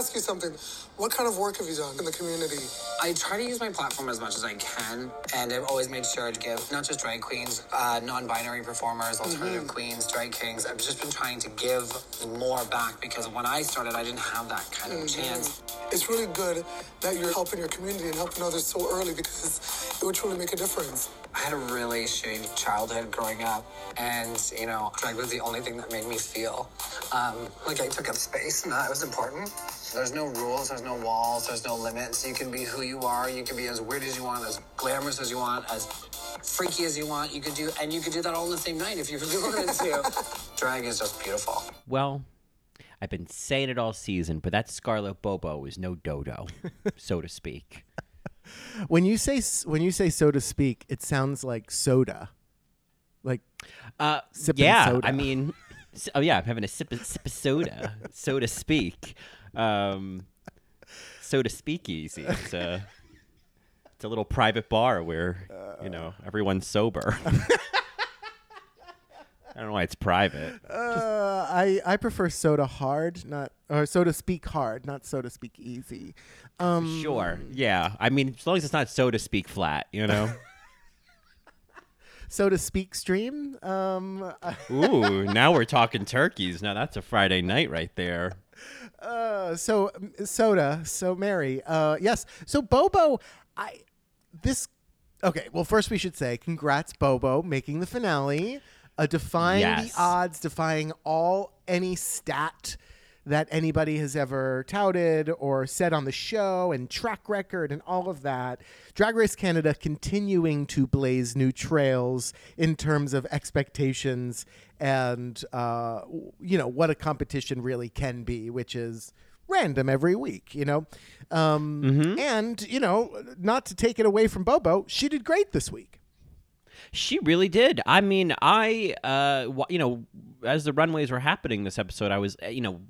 Ask you something. What kind of work have you done in the community? I try to use my platform as much as I can, and I've always made sure to give not just drag queens, uh, non-binary performers, alternative queens, drag kings. I've just been trying to give more back because when I started, I didn't have that kind of chance. It's really good that you're helping your community and helping others so early because it would truly make a difference. I had a really shitty childhood growing up, and you know, drag was the only thing that made me feel um, like I took up space and that was important. There's no rules, there's no walls, there's no limits. You can be who you are. You can be as weird as you want, as glamorous as you want, as freaky as you want. You could do, and you could do that all in the same night if you really wanted to. drag is just beautiful. Well, I've been saying it all season, but that Scarlett Bobo is no dodo, so to speak. When you say when you say so to speak, it sounds like soda. Like Uh, Sipping yeah, soda. I mean, oh yeah, I'm having a sip of, sip of soda, so to speak. Um, soda speakeasy. It's a it's a little private bar where you know everyone's sober. I don't know why it's private. uh, I I prefer soda hard, not or so to speak hard, not so to speak easy. Um, Sure, yeah. I mean, as long as it's not so to speak flat, you know. so to speak stream. Um, I- Ooh, now we're talking turkeys. Now that's a Friday night right there. Uh, so soda. So Mary. Uh, yes. So Bobo. I this. Okay. Well, first we should say congrats, Bobo, making the finale. Uh, defying Yes. the odds, defying all any stat that anybody has ever touted or said on the show and track record and all of that. Drag Race Canada continuing to blaze new trails in terms of expectations and uh, you know what a competition really can be, which is random every week. You know, um, and you know not to take it away from Bobo, she did great this week. She really did. I mean, I, uh, w- you know, as the runways were happening this episode, I was, uh, you know,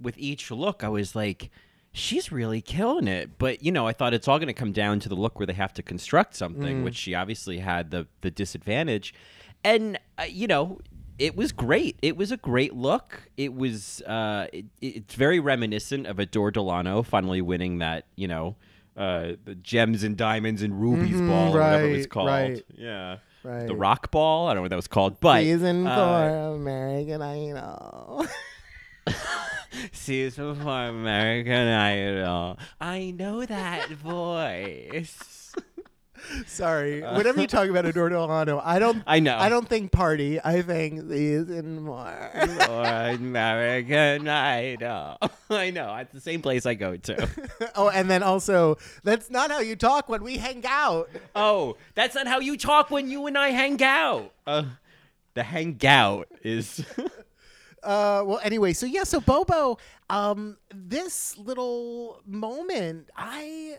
with each look, I was like, she's really killing it. But you know, I thought it's all going to come down to the look where they have to construct something, which she obviously had the the disadvantage, and uh, you know. It was great. It was a great look. It was. Uh, it, it's very reminiscent of Adore Delano finally winning that. You know, uh, the gems and diamonds and rubies ball, or whatever it was right, called. right. Yeah. Right. The rock ball. I don't know what that was called, but Season uh, four, American Idol. season four American Idol. I know that voice. Sorry. Whenever you talk about Adore Delano, I don't. I know. I don't think party. I think season more. or American Idol. I know. It's the same place I go to. oh, and then also, that's not how you talk when we hang out. Oh, that's not how you talk when you and I hang out. Uh, the hangout is. Uh, well, anyway, so yeah, so Bobo, um, this little moment, I,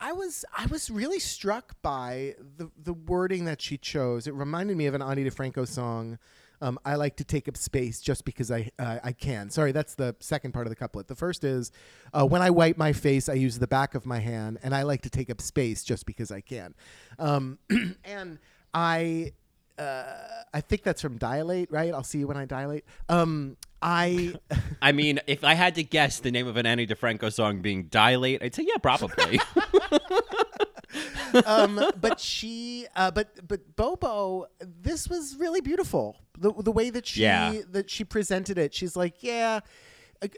I was, I was really struck by the the wording that she chose. It reminded me of an Ani DiFranco song. Um, I like to take up space just because I uh, I can. Sorry, that's the second part of the couplet. The first is, uh, when I wipe my face, I use the back of my hand, and I like to take up space just because I can. Um, and I uh, I think that's from Dilate, right? I'll see you when I dilate. Um, I I mean, if I had to guess the name of an Ani DiFranco song being Dilate, I'd say, yeah, probably. um, but she, uh, but but Bobo, this was really beautiful. The the way that she Yeah. that she presented it, she's like, yeah,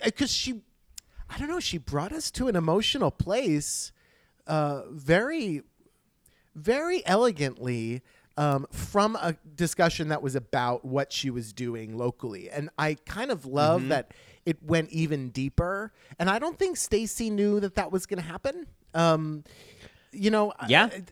because she, I don't know, she brought us to an emotional place, uh, very, very elegantly. Um, from a discussion that was about what she was doing locally, and I kind of love that it went even deeper. And I don't think Stacey knew that that was going to happen. Um, you know, Yeah. I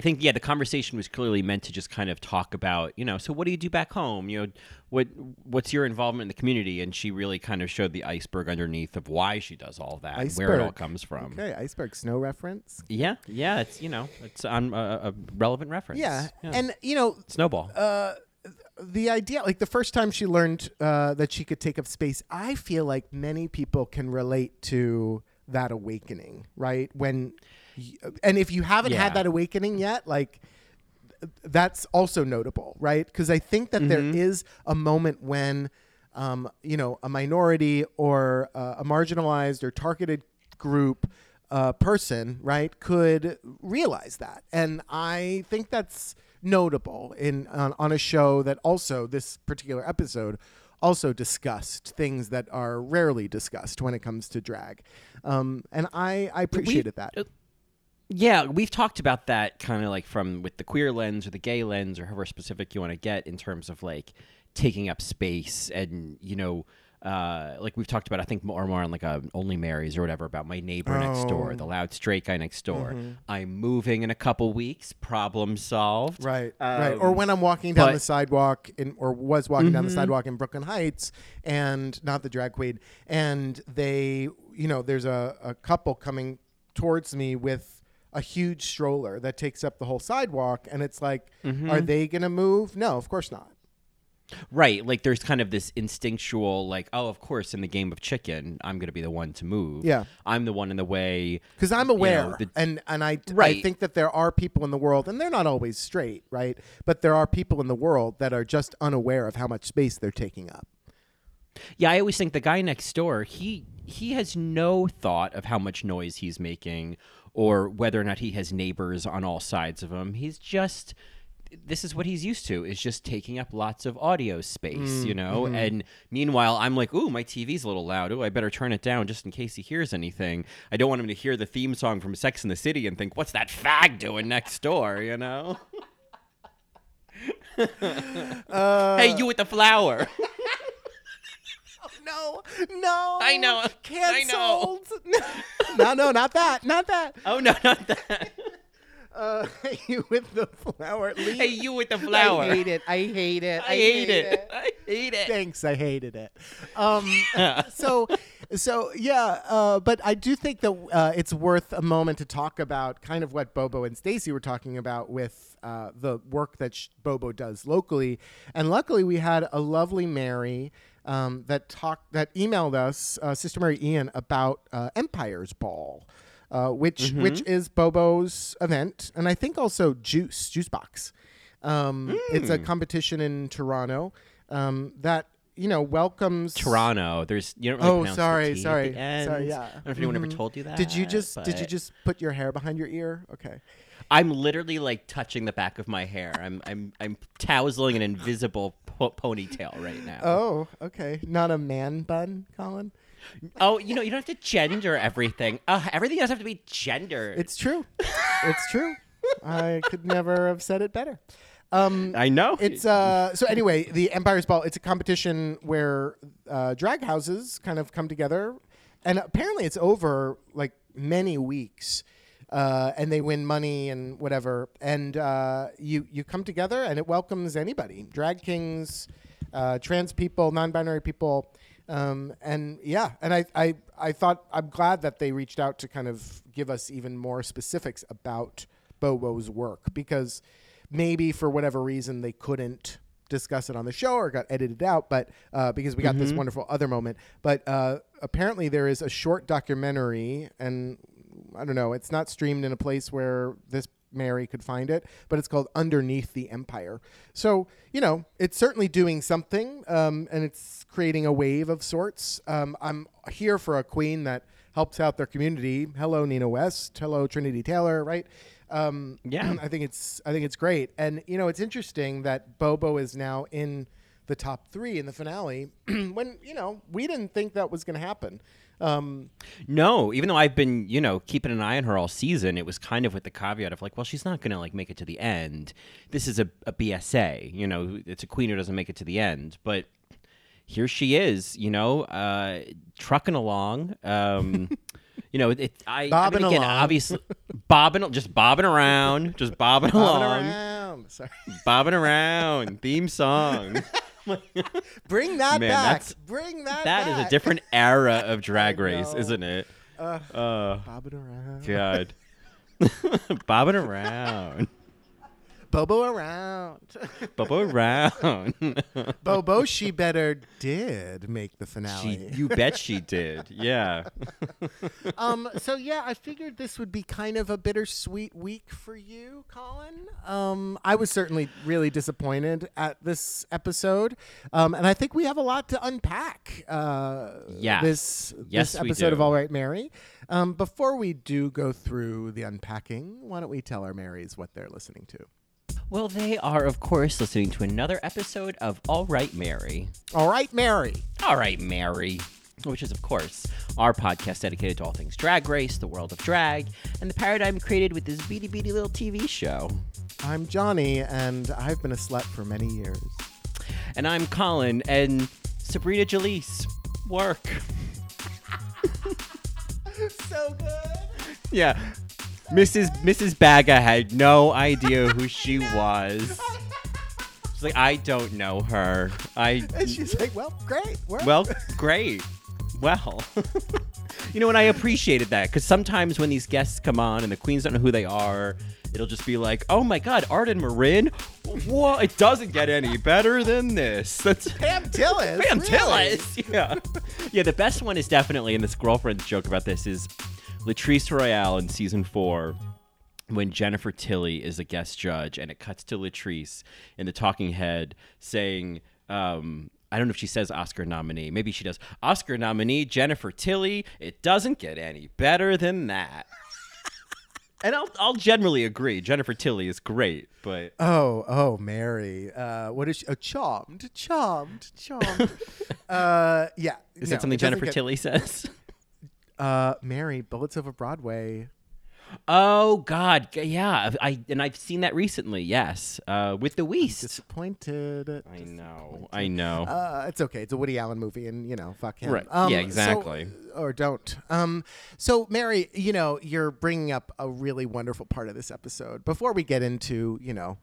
think yeah, the conversation was clearly meant to just kind of talk about, you know, so what do you do back home? You know, what what's your involvement in the community? And she really kind of showed the iceberg underneath of why she does all that, and where it all comes from. Okay, iceberg snow reference. Yeah, yeah, it's you know, it's on a, a relevant reference. Yeah. and you know snowball. the idea, like the first time she learned uh, that she could take up space, I feel like many people can relate to that awakening, right? When, and if you haven't Yeah. had that awakening yet, like that's also notable, right? Because I think that there Mm-hmm. is a moment when um, you know, a minority or uh, a marginalized or targeted group uh, person, right, could realize that. And I think that's notable in on, on a show that also this particular episode also discussed things that are rarely discussed when it comes to drag. Um, and I, I appreciated that. Yeah, we've talked about that kind of like from with the queer lens or the gay lens or however specific you want to get in terms of like taking up space and you know uh, like we've talked about I think more and more on like a Only Marys or whatever about my neighbor next door, the loud straight guy next door. I'm moving in a couple weeks, problem solved. Right, right. Or when I'm walking down Um, but- Mm-hmm. the sidewalk in, or was walking down the sidewalk in Brooklyn Heights, and not the drag queen, and they, you know, there's a, a couple coming towards me with a huge stroller that takes up the whole sidewalk, and it's like, Mm-hmm. are they gonna move? No, of course not. Right, like there's kind of this instinctual like, oh, of course in the game of chicken, I'm going to be the one to move. Yeah. I'm the one in the way. because I'm aware, the- and and I I Right. think that there are people in the world, and they're not always straight, right? But there are people in the world that are just unaware of how much space they're taking up. Yeah, I always think the guy next door, he he has no thought of how much noise he's making or whether or not he has neighbors on all sides of him. He's just this is what he's used to is just taking up lots of audio space, mm, you know? Mm-hmm. And meanwhile, I'm like, "Ooh, my TV's a little loud. Ooh, I better turn it down just in case he hears anything." I don't want him to hear the theme song from Sex in the City and think, "What's that fag doing next door?" you know? Uh, hey, you with the flower. No, no. I know, I know. Canceled. no, no, not that. Not that. oh no, not that. Uh, you with the flower. Leave. Hey, you with the flower. I hate it. I hate it. I hate it. I hate it. Thanks. I hated it. Um, so, so yeah. Uh, but I do think that uh, it's worth a moment to talk about kind of what Bobo and Stacey were talking about with uh, the work that sh- Bobo does locally. And luckily, we had a lovely Mary. Um, that talked that emailed us, uh, Sister Mary Ian, about uh, Empire's Ball, uh, which which is Bobo's event, and I think also Juice Juice Box. Um, It's a competition in Toronto um, that you know welcomes Toronto. There's you don't really Oh, sorry, sorry, sorry. Yeah. I don't know if anyone ever Mhm. told you that. Did you just did you just put your hair behind your ear? Okay. I'm literally like touching the back of my hair. I'm I'm I'm tousling an invisible po- ponytail right now. Oh, okay. Not a man bun, Colin. Oh, you know you don't have to gender everything. Uh, everything doesn't have to be gendered. It's true. it's true. I could never have said it better. Um, I know. It's uh so anyway, the Empire's Ball. It's a competition where uh, drag houses kind of come together, and apparently it's over like many weeks, uh, and they win money and whatever. And uh, you you come together, and it welcomes anybody: drag kings, uh, trans people, non-binary people. Um, and yeah, and I, I, I thought I'm glad that they reached out to kind of give us even more specifics about Bobo's work because maybe for whatever reason they couldn't discuss it on the show or got edited out, but uh, because we got this wonderful other moment. But uh, apparently there is a short documentary, and I don't know, it's not streamed in a place where this Mary could find it, but it's called Underneath the Empire. So, you know, it's certainly doing something um, and it's creating a wave of sorts. Um, I'm here for a queen that helps out their community. Hello, Nina West. Hello, Trinity Taylor, right? Um, Yeah. I think it's I think it's great. And you know, it's interesting that Bobo is now in the top three in the finale when, you know, we didn't think that was gonna happen. Um, no, even though I've been, you know, keeping an eye on her all season, it was kind of with the caveat of like, well, she's not gonna like make it to the end. This is a, a BSA, you know, it's a queen who doesn't make it to the end, but here she is, you know, uh, trucking along. Um, you know, it. I, I Bobbing mean, again, along. obviously, bobbing, just bobbing around, just bobbing, bobbing along, around. Sorry. bobbing around. Theme song. Bring that Man, back. that's- Bring that That is back. a different era of Drag Race, know. isn't it? Uh, Uh, bobbing around. God. bobbing around. Bobo around. Bobo around. Bobo, she better did make the she, finale. you bet she did. Yeah. um, so yeah, I figured this would be kind of a bittersweet week for you, Colin. Um, I was certainly really disappointed at this episode, um, and I think we have a lot to unpack. Uh, Yes. this Yes, this episode of. All Right, Mary. Um, before we do go through the unpacking, why don't we tell our Marys what they're listening to? Well, they are, of course, listening to another episode of All Right, Mary. All right, Mary. All Right, Mary. Which is, of course, our podcast dedicated to all things drag race, the world of drag, and the paradigm created with this beady beady little TV show. I'm Johnny, and I've been a slut for many years. And I'm Colin, and Sabrina Jalees. Work. so good. Yeah. Mrs. Mrs. Baga had no idea who she was. She's like, I don't know her. I And she's like, "Well, great. We're well, great. Well, you know, and I appreciated that because sometimes when these guests come on and the queens don't know who they are, it'll just be like, "Oh my God, Arden Marin! What? It doesn't get any better than this." That's Pam Tillis. Pam really. Tillis. Yeah, yeah. The best one is definitely, and this girlfriend's joke about this is Latrice Royale in season four. When Jennifer Tilly is a guest judge, and it cuts to Latrice in the talking head saying, um, I don't know if she says Oscar nominee. Maybe she does. Oscar nominee Jennifer Tilly. It doesn't get any better than that. and I'll, I'll generally agree. Jennifer Tilly is great, but Oh, oh, Mary. Uh, what is she? Oh, charmed, charmed, charmed. uh, yeah. is no, that something Jennifer get- Tilly says? Uh, Mary, Bullets Over Broadway. Oh God, yeah. I and I've seen that recently. Yes, uh, with the Weast. Disappointed. I know. I know. Uh, it's okay. It's a Woody Allen movie, and you know, fuck him. Right. Um, Yeah, so- exactly. or don't. Um, so Mary, you know, you're bringing up a really wonderful part of this episode. Before we get into, you know,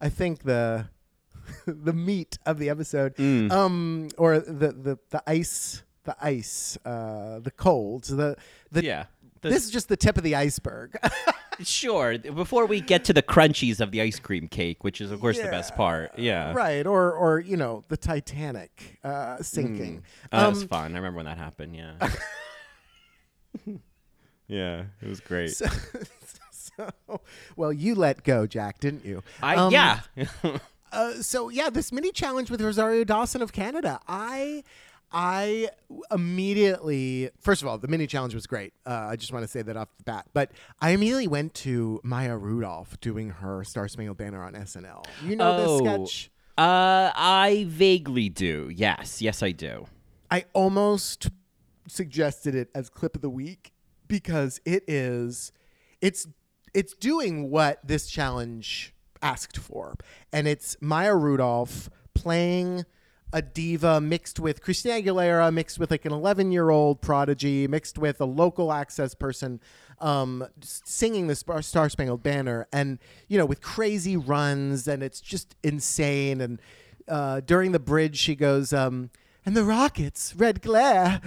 I think the the meat of the episode, Mm. um, or the the the ice, the ice, uh, the cold, the the. yeah. The- This is just the tip of the iceberg. sure. Before we get to the crunchies of the ice cream cake, which is of course the best part. Yeah. right. Or, or, you know, the Titanic uh, sinking. Oh, that was Um, fun. I remember when that happened. Yeah. yeah, it was great. so, so, well, you let go, Jack, didn't you? I Um, yeah. Uh, so yeah, this mini challenge with Rosario Dawson of Canada. I I immediately first of all, the mini challenge was great. Uh, I just want to say that off the bat. But I immediately went to Maya Rudolph doing her Star Spangled Banner on SNL. You know Oh. this sketch? Uh, I vaguely do. Yes, yes, I do. I almost suggested it as clip of the week because it is it's it's doing what this challenge asked for. And it's Maya Rudolph playing a diva mixed with Christina Aguilera, mixed with like an 11 year old prodigy, mixed with a local access person, um, singing the Star Spangled Banner, and you know with crazy runs, and it's just insane. And uh, during the bridge, she goes, um, "And the rockets, red glare,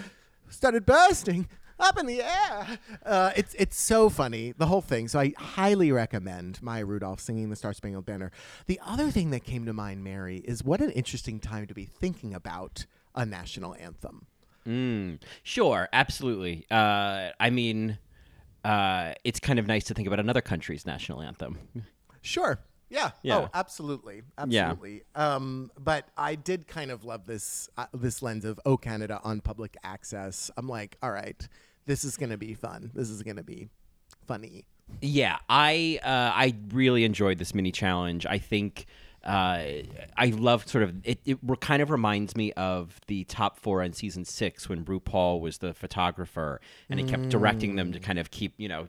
started bursting." Up in the air, uh, it's it's so funny the whole thing. So I highly recommend Maya Rudolph singing the Star Spangled Banner. The other thing that came to mind, Mary, is what an interesting time to be thinking about a national anthem. Mm, sure, absolutely. Uh, I mean, uh, it's kind of nice to think about another country's national anthem. Sure. Yeah. Yeah. Oh, absolutely. Yeah. Absolutely. Um, but I did kind of love this uh, this lens of oh Canada on public access. I'm like, all right, this is gonna be fun. This is gonna be funny. Yeah, I uh, I really enjoyed this mini challenge. I think uh, I love sort of it. It kind of reminds me of the top four on season six when RuPaul was the photographer and he kept directing them to kind of keep you know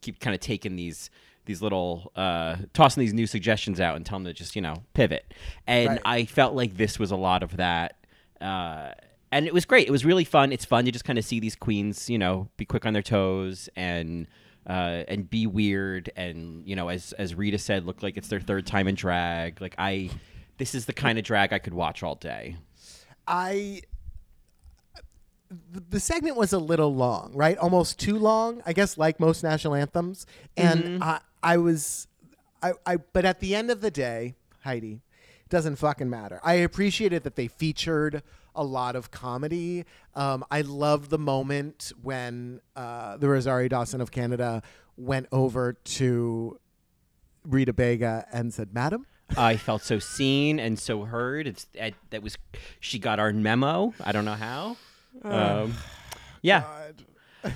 keep kind of taking these these little uh, tossing these new suggestions out and tell them to just you know pivot. And Right. I felt like this was a lot of that. Uh, and it was great. It was really fun. It's fun to just kind of see these queens, you know, be quick on their toes and uh, and be weird and you know, as as Rita said, look like it's their third time in drag. Like I, this is the kind of drag I could watch all day. I the segment was a little long, right? Almost too long, I guess, like most national anthems. And I, I was, I, I, but at the end of the day, Heidi, doesn't fucking matter. I appreciated that they featured a lot of comedy. Um, I love the moment when uh, the Rosario Dawson of Canada went over to Rita Baga and said, "Madam." I felt so seen and so heard. It's that, that was she got our memo. I don't know how. Um, yeah,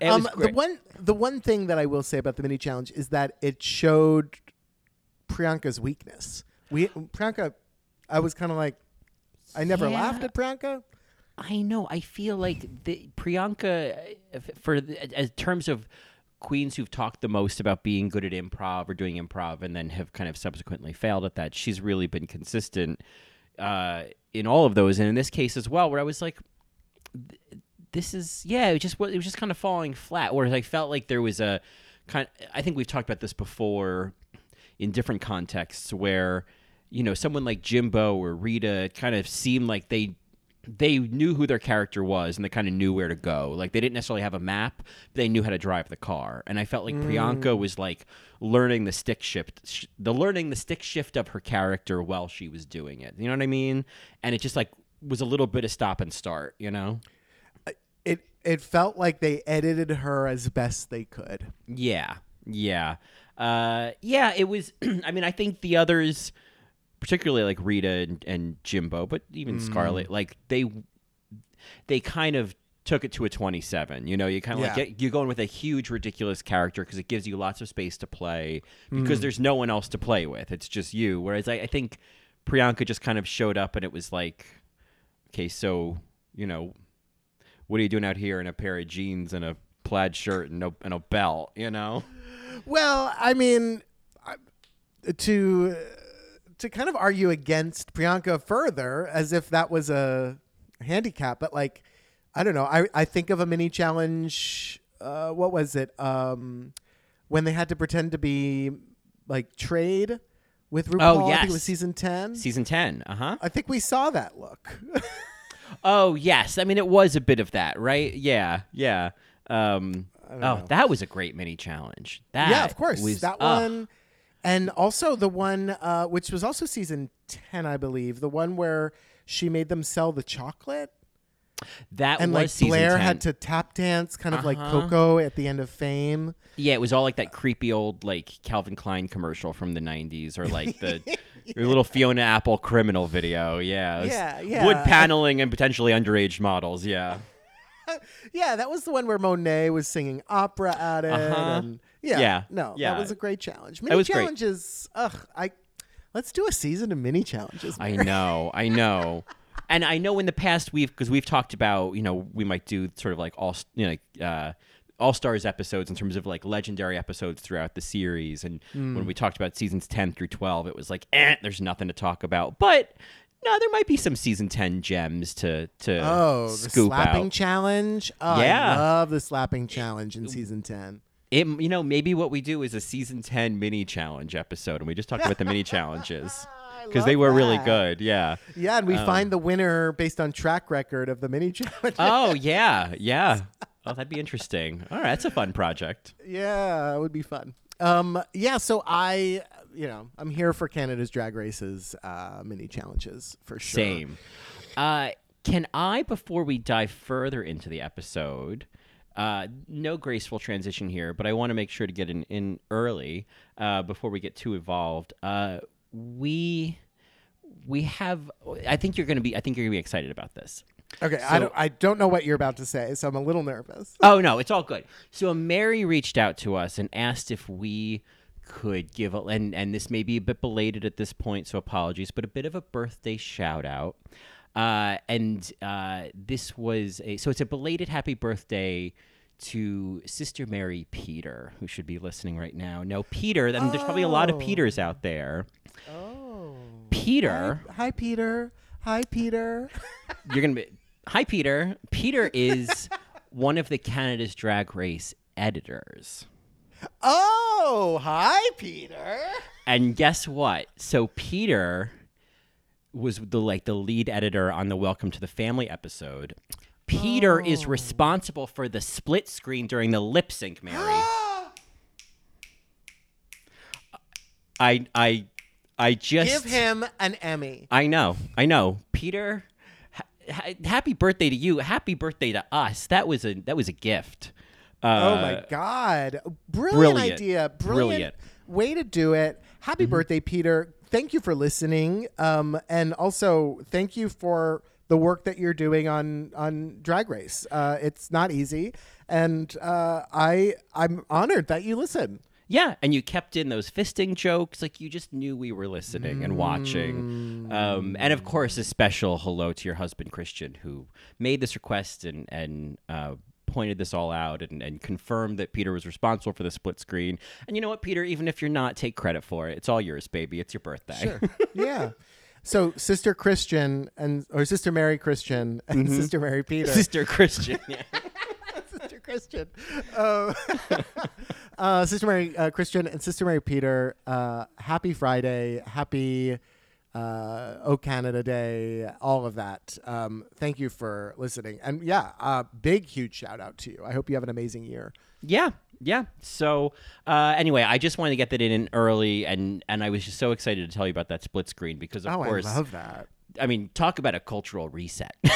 It Um, the one the one thing that I will say about the mini challenge is that it showed Priyanka's weakness. We Priyanka, I was kind of like, I never Yeah. laughed at Priyanka. I know. I feel like the Priyanka, uh, for the- as terms of queens who've talked the most about being good at improv or doing improv, and then have kind of subsequently failed at that. She's really been consistent uh, in all of those, and in this case as well, where I was like, "This is yeah." It just it was just kind of falling flat. Whereas I felt like there was a kind. I think we've talked about this before in different contexts where you know someone like Jimbo or Rita kind of seemed like they they knew who their character was and they kind of knew where to go. Like they didn't necessarily have a map, but they knew how to drive the car. And I felt like Priyanka mm. was like learning the stick shift, sh- the learning the stick shift of her character while she was doing it. You know what I mean? And it just like was a little bit of stop and start. You know? It it felt like they edited her as best they could. Yeah, yeah, uh, yeah. It was. I mean, I think the others, particularly like Rita and, and Jimbo, but even Scarlett, like they, they kind of took it to a twenty-seven. You know, you kind of like Yeah. get, you're going with a huge, ridiculous character because it gives you lots of space to play because there's no one else to play with. It's just you. Whereas I, I think Priyanka just kind of showed up and it was like, okay, so you know, what are you doing out here in a pair of jeans and a plaid shirt and, no, and a belt, you know? Well, I mean, to to kind of argue against Priyanka further, as if that was a handicap, but like, I don't know. I I think of a mini challenge. Uh, what was it? Um, when they had to pretend to be like trade with RuPaul. I think it yes. was season ten. Season 10, uh huh. I think we saw that look. Oh, yes. I mean, it was a bit of that, right? Yeah, yeah. Um, oh, know. that was a great mini challenge. That yeah, of course. was- that ah. one. And also the one, uh, which was also season 10, I believe, the one where she made them sell the chocolate. that And was like Blair 10. had to tap dance, kind of like Uh-huh. Coco at the end of Fame. Yeah, it was all like that creepy old like Calvin Klein commercial from the '90s, or like the your little Fiona Apple criminal video. Yeah, Yeah, yeah. Wood paneling and potentially underage models. Yeah, Yeah, that was the one where Monet was singing opera at it. Uh-huh. And yeah, Yeah, no, yeah. that was a great challenge. Mini was great. challenges, ugh, I let's do a season of mini challenges. I know, I know. And I know in the past we've because we've talked about you know we might do sort of like all you know like, uh, all stars episodes in terms of like legendary episodes throughout the series. And Hmm. when we talked about seasons ten through twelve, it was like eh, there's nothing to talk about. But no, there might be some season ten gems to to Oh, the scoop slapping out. challenge. Oh, Yeah. I love the slapping challenge in season 10. It you know maybe what we do is a season ten mini challenge episode, and we just talk about the mini challenges because they were really good. Yeah. Yeah, and we find the winner based on track record of the mini challenge. Oh yeah, yeah. Oh, that'd be interesting. All right, that's a fun project. yeah, it would be fun. Um, yeah, so I, you know, I'm here for Canada's Drag Races uh, mini challenges for sure. Same. Uh, can I, before we dive further into the episode, uh, no graceful transition here, but I want to make sure to get in, in early uh, before we get too involved. Uh, we we have. I think you're going to be. I think you're going to be excited about this. Okay, I don't, I don't know what you're about to say, so I'm a little nervous. Oh no, it's all good. So Mary reached out to us and asked if we could give a and and this may be a bit belated at this point, so apologies, but a bit of a birthday shout out. Uh, and uh, this was a so it's a belated happy birthday to Sister Mary Peter, who should be listening right now. No, Peter. And there's probably a lot of Oh. Peters out there. Oh. Peter, Hi, Peter. Hi, Peter. you're gonna be. Hi, Peter. Peter is one of the Canada's Drag Race editors. Oh, hi, Peter. And guess what? So Peter was the like the lead editor on the Welcome to the Family episode. Peter oh. is responsible for the split screen during the lip sync, Mary. I I I just Give him an Emmy. I know. I know. Peter ha- happy birthday to you. Happy birthday to us. That was a that was a gift. Uh, Oh my God. Brilliant, brilliant. idea. Brilliant, Brilliant. way to do it. Happy Mm-hmm. birthday, Peter. Thank you for listening. Um, and also thank you for the work that you're doing on on Drag Race. Uh, it's not easy. And uh, I I'm honored that you listen. Yeah, and you kept in those fisting jokes, like you just knew we were listening and watching. Um, and of course, a special hello to your husband Christian, who made this request and and uh, pointed this all out and, and confirmed that Peter was responsible for the split screen. And you know what, Peter? Even if you're not, take credit for it. It's all yours, baby. It's your birthday. yeah. So Sister Christian and or Sister Mary Christian and Sister Mary Peter. Sister Christian. Yeah. Sister Christian. Uh, uh, Sister Mary uh, Christian and Sister Mary Peter, uh, happy Friday. Happy uh, Oh Canada Day, all of that. Um, thank you for listening. And yeah, uh, big, huge shout out to you. I hope you have an amazing year. Yeah, yeah. So uh, anyway, I just wanted to get that in early, and and I was just so excited to tell you about that split screen because of oh, course, I love that. I mean, talk about a cultural reset.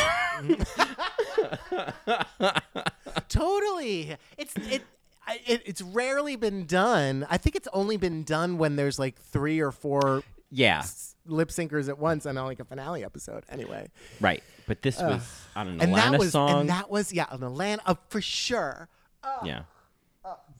totally. It's it, I- it. It's rarely been done. I think it's only been done when there's like three or four yeah, lip syncers at once on like a finale episode. Anyway. right. But this was on an and Alana that was song. and that was yeah an Atlanta uh, for sure. yeah,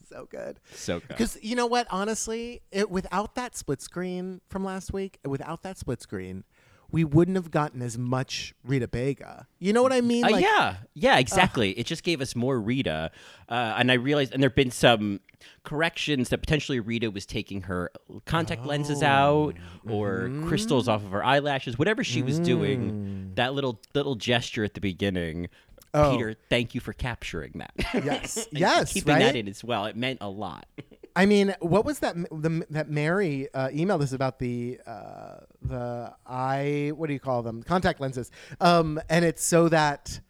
So good. so good. Because you know what, honestly, it without that split screen from last week, without that split screen, we wouldn't have gotten as much Rita Baga. You know what I mean? Uh, Like, yeah, yeah, exactly. it just gave us more Rita, uh, and I realized, and there've been some corrections that potentially Rita was taking her contact lenses out or crystals off of her eyelashes, whatever she was doing. That little little gesture at the beginning. Peter, thank you for capturing that. Yes, yes, keeping right? that in as well. It meant a lot. I mean, what was that? The, that Mary uh, emailed us about the uh, the eye. What do you call them? Contact lenses. Um, and it's so that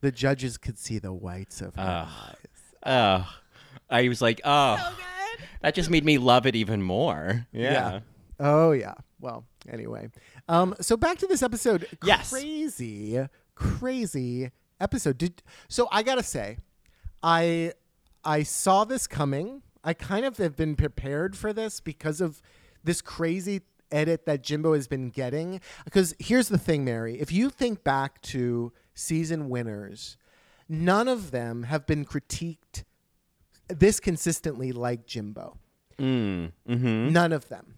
the judges could see the whites of her eyes. Uh, I was like, oh, that just made me love it even more. Yeah. Oh yeah. Well, anyway. Um so back to this episode. Yes. Crazy, crazy episode. Did so I got to say I I saw this coming. I kind of have been prepared for this because of this crazy edit that Jimbo has been getting because here's the thing, Mary. If you think back to season winners, none of them have been critiqued this consistently like Jimbo. Mm, hmm None of them.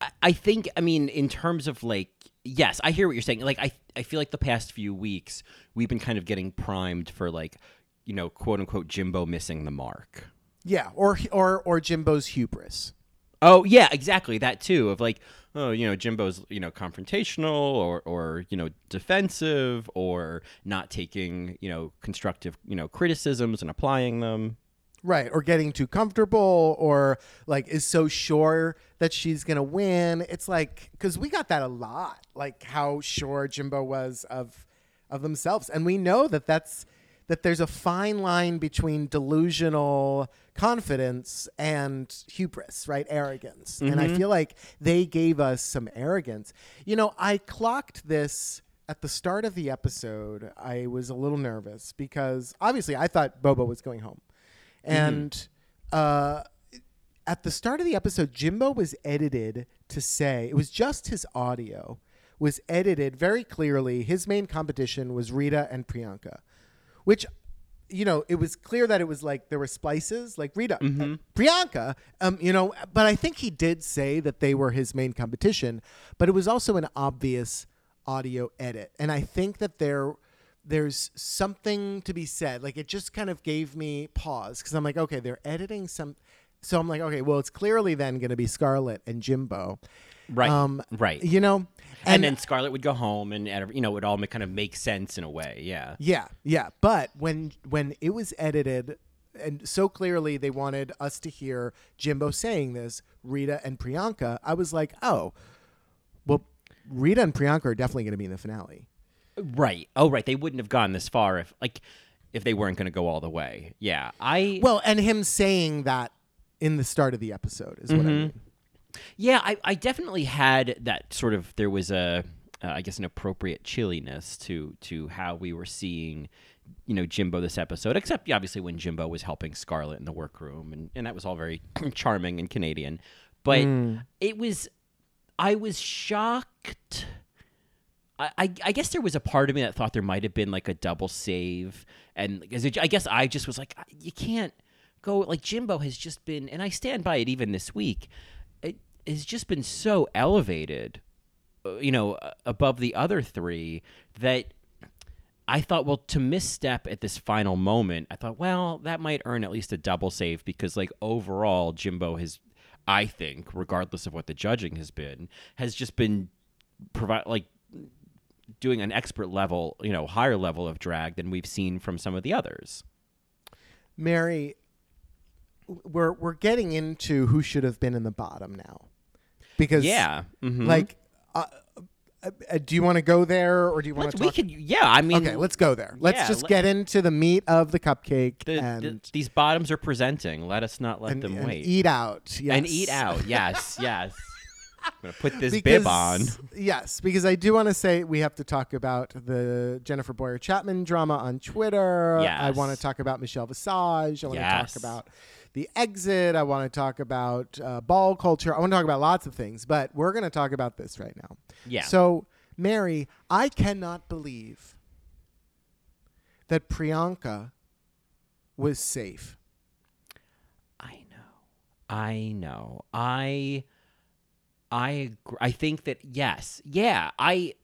I- I think, I mean, in terms of like, yes, I hear what you're saying. Like, I, I feel like the past few weeks we've been kind of getting primed for like, you know, quote unquote Jimbo missing the mark. Yeah, or or or Jimbo's hubris. Oh yeah, exactly that too. Of like, oh, you know, Jimbo's you know confrontational or or you know defensive or not taking you know constructive you know criticisms and applying them. Right, or getting too comfortable or like is so sure that she's going to win. It's like cuz we got that a lot, like how sure Jimbo was of of themselves. And we know that that's that there's a fine line between delusional confidence and hubris, right? Arrogance. And I feel like they gave us some arrogance. You know, I clocked this at the start of the episode. I was a little nervous because obviously I thought Bobo was going home. And uh, at the start of the episode, Jimbo was edited to say it was just his audio was edited very clearly. His main competition was Rita and Priyanka, which you know it was clear that it was like there were splices like Rita, uh, Priyanka, um, you know. But I think he did say that they were his main competition, but it was also an obvious audio edit, and I think that there there's something to be said. Like it just kind of gave me pause because I'm like, okay, they're editing some. So I'm like, okay, well, it's clearly then going to be Scarlett and Jimbo, Right. Um, right. you know, and, then Scarlett would go home, and, and you know, it would all kind of make sense in a way. Yeah. Yeah, yeah. But when when it was edited, and so clearly they wanted us to hear Jimbo saying this, Rita and Priyanka, I was like, oh, well, Rita and Priyanka are definitely going to be in the finale. Right. Oh, right. They wouldn't have gone this far if, like, if they weren't going to go all the way. Yeah. I. Well, and him saying that in the start of the episode is what I mean. Yeah, I, I definitely had that sort of. There was a, uh, I guess, an appropriate chilliness to to how we were seeing, you know, Jimbo this episode. Except obviously when Jimbo was helping Scarlett in the workroom, and and that was all very charming and Canadian. But it was, I was shocked. I, I I guess there was a part of me that thought there might have been like a double save, and I guess I just was like, you can't go like Jimbo has just been, and I stand by it even this week. Has just been so elevated, uh, you know, above the other three that I thought, well, to misstep at this final moment, I thought, well, that might earn at least a double save because, like, overall, Jimbo has, I think, regardless of what the judging has been, has just been provide like doing an expert level, you know, higher level of drag than we've seen from some of the others. Mary, we're we're getting into who should have been in the bottom now, because Yeah, mhm. like, uh, uh, uh, do you want to go there or do you want to we talk? could, yeah. I mean, okay, let's go there. Let's yeah, just let- get into the meat of the cupcake the, and, the- these bottoms are presenting. Let us not let and, them and wait eat out. Yes. and eat out. Yes, yes. I'm gonna put this because, bib on. Yes, because I do want to say we have to talk about the Jennifer Bowyer-Chapman drama on Twitter. I want to talk about Michelle Visage. I want to Yes. talk about the exit. I want to talk about uh, ball culture. I want to talk about lots of things, but we're going to talk about this right now. Yeah. So, Mary, I cannot believe that Priyanka was safe. I know. I know. I I agree. I think that yes. Yeah, I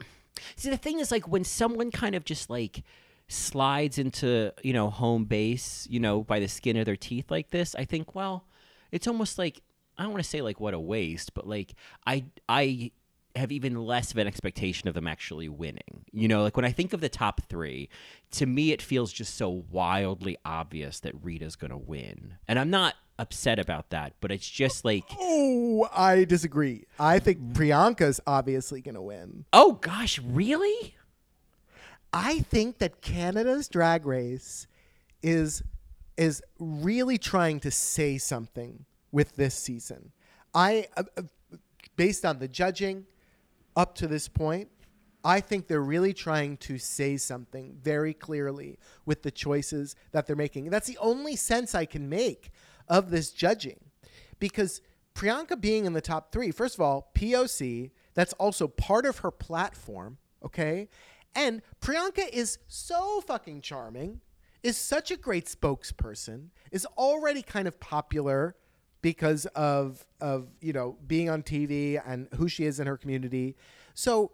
See the thing is like when someone kind of just like slides into, you know, home base, you know, by the skin of their teeth like this, I think well, it's almost like I don't want to say like what a waste, but like I I have even less of an expectation of them actually winning. You know, like when I think of the top three, to me it feels just so wildly obvious that Rita's gonna win. And I'm not upset about that, but it's just like Oh, I disagree. I think Priyanka's obviously going to win. Oh gosh, really? I think that Canada's drag race is is really trying to say something with this season. I uh, uh, based on the judging up to this point, I think they're really trying to say something very clearly with the choices that they're making. That's the only sense I can make of this judging. Because Priyanka being in the top 3, first of all, POC, that's also part of her platform, okay? And Priyanka is so fucking charming, is such a great spokesperson, is already kind of popular because of of you know being on TV and who she is in her community. So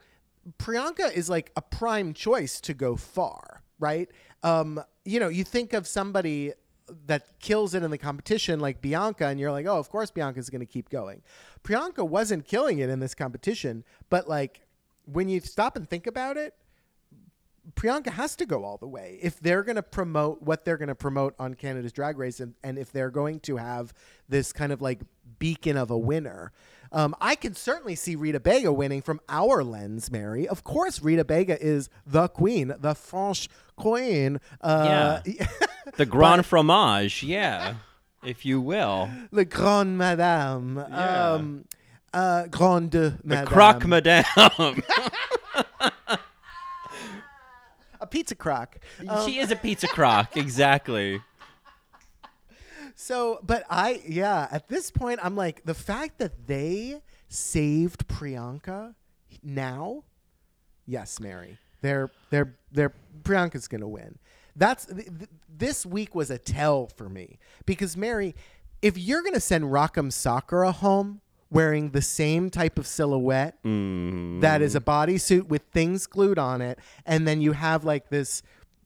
Priyanka is like a prime choice to go far, right? Um, you know, you think of somebody that kills it in the competition like Bianca, and you're like, oh, of course Bianca's going to keep going. Priyanka wasn't killing it in this competition, but like when you stop and think about it, Priyanka has to go all the way if they're going to promote what they're going to promote on Canada's Drag Race, and, and if they're going to have this kind of like beacon of a winner. Um, I can certainly see Rita Baga winning from our lens, Mary. Of course, Rita Baga is the queen, the French queen. Uh, The Grand Fromage, yeah, if you will. the grand Madame. Yeah. Um, uh, Grande The Madame. Croque Madame. Pizza crock. Um, she is a pizza crock, exactly. So, but I, yeah, at this point, I'm like, the fact that they saved Priyanka now, yes, Mary, they're, they're, they're, Priyanka's going to win. That's, th- th- this week was a tell for me because, Mary, if you're going to send Rock M. Sakura home wearing the same type of silhouette that is a bodysuit with things glued on it, and then you have like this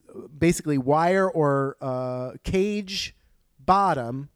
uh, basically wire or uh, cage bottom,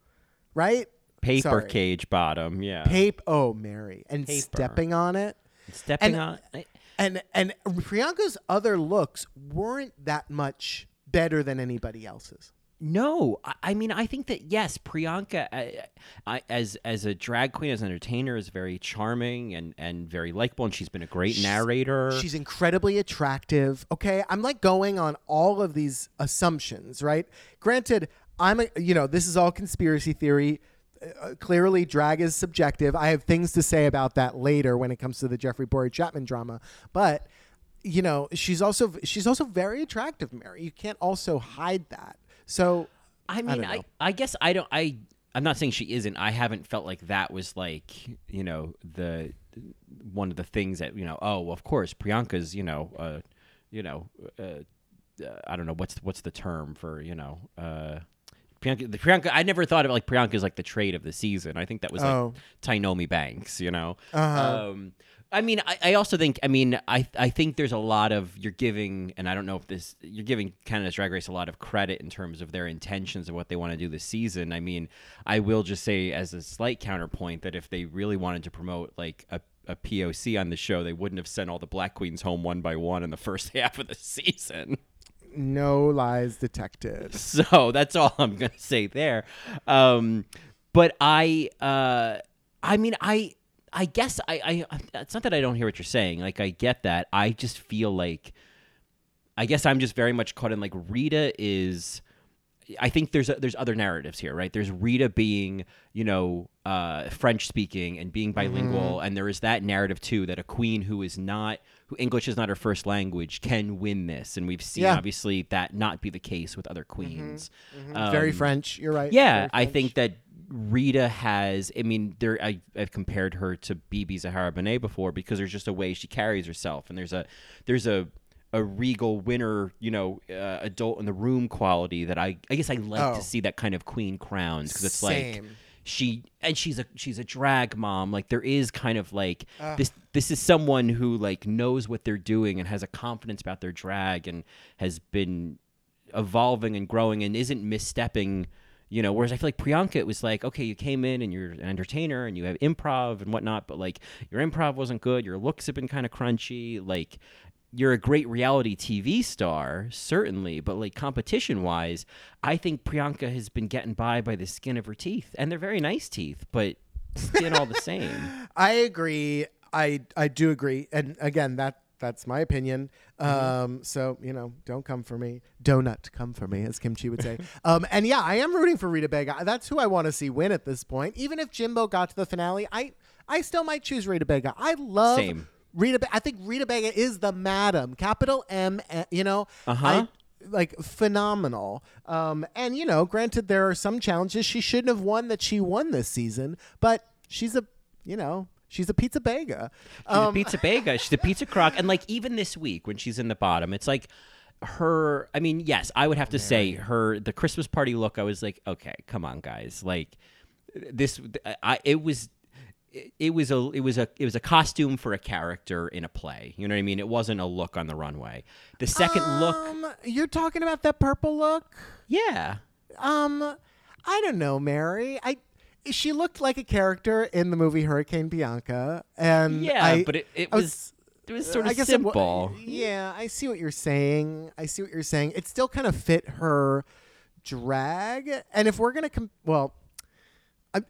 right? Paper Sorry. cage bottom, yeah. Paper. Oh, Mary, and Paper. stepping on it, Stepping and- on. I- and and Priyanka's other looks weren't that much better than anybody else's. No, I, I mean I think that yes, Priyanka, uh, I, as as a drag queen, as an entertainer, is very charming and and very likable, and she's been a great narrator. She's incredibly attractive. Okay, I'm like going on all of these assumptions, right? Granted, I'm a, you know this is all conspiracy theory. uh, clearly drag is subjective. I have things to say about that later when it comes to the Jeffrey Bowyer-Chapman drama, but you know, she's also she's also very attractive, Mary. You can't also hide that. So I mean, I, know. I, guess I don't. I I'm not saying she isn't. I haven't felt like that was like you know the one of the things that you know. Oh, well, of course, Priyanka's you know, uh, you know, uh, uh, I don't know what's what's the term for you know. Uh, Priyanka, the Priyanka, I never thought of like Priyanka is like the trade of the season. I think that was like Oh. Tynomi Banks, you know. Uh-huh. Um, I mean, I, I also think, I mean, I I think there's a lot of you're giving, and I don't know if this you're giving Canada's Drag Race a lot of credit in terms of their intentions of what they want to do this season. I mean, I will just say as a slight counterpoint that if they really wanted to promote like a a POC on the show, they wouldn't have sent all the Black Queens home one by one in the first half of the season. no lies detected. So that's all I'm gonna say there. Um, but I, uh, I mean, I, I guess I, I, it's not that I don't hear what you're saying. Like I get that. I just feel like, I guess I'm just very much caught in like Rita is. I think there's a, there's other narratives here, right? There's Rita being, you know, uh, French speaking and being bilingual, and there is that narrative too that a queen who is not who English is not her first language can win this, and we've seen Yeah. obviously that not be the case with other queens. Um, very French. You're right. yeah, I think that Rita has. I mean, there. I, I've compared her to Bebe Zahara Benet before because there's just a way she carries herself, and there's a there's a a regal winner, you know, uh, adult in the room quality that I I guess I like Oh. to see that kind of queen crowns because it's like she and she's a she's a drag mom like there is kind of like this this is someone who like knows what they're doing and has a confidence about their drag and has been evolving and growing and isn't misstepping you know whereas i feel like priyanka it was like okay you came in and you're an entertainer and you have improv and whatnot but like your improv wasn't good your looks have been kind of crunchy like you're a great reality TV star, certainly, but like competition wise, I think Priyanka has been getting by by the skin of her teeth, and they're very nice teeth, but skin all the same. I agree. I I do agree. And again, that that's my opinion. Um, so you know, don't come for me. Donut, come for me, as Kim Chi would say. um, and yeah, I am rooting for Rita Bega. That's who I want to see win at this point. Even if Jimbo got to the finale, I I still might choose Rita Bega. I love Same. Rita. Be- I think Rita Bega is the madam, capital M. eh, You know, Uh-huh. I- like phenomenal. Um, and you know, granted, there are some challenges she shouldn't have won that she won this season, but she's a, you know, she's a pizza bega. She's Um, a pizza bega. She's a pizza crock. And like even this week when she's in the bottom, it's like her I mean, yes, I would have to say her the Christmas party look, I was like, okay, come on, guys. Like this I it was it was a it was a it was a costume for a character in a play. You know what I mean? It wasn't a look on the runway. The second look, Um, you're talking about that purple look. yeah. Um, I don't know, Mary. I she looked like a character in the movie Hurricane Bianca, and Yeah, I- but it, it I was, it was sort of I guess it simple. yeah, I see what you're saying. I see what you're saying. It still kind of fit her drag, and if we're gonna, com- well, I,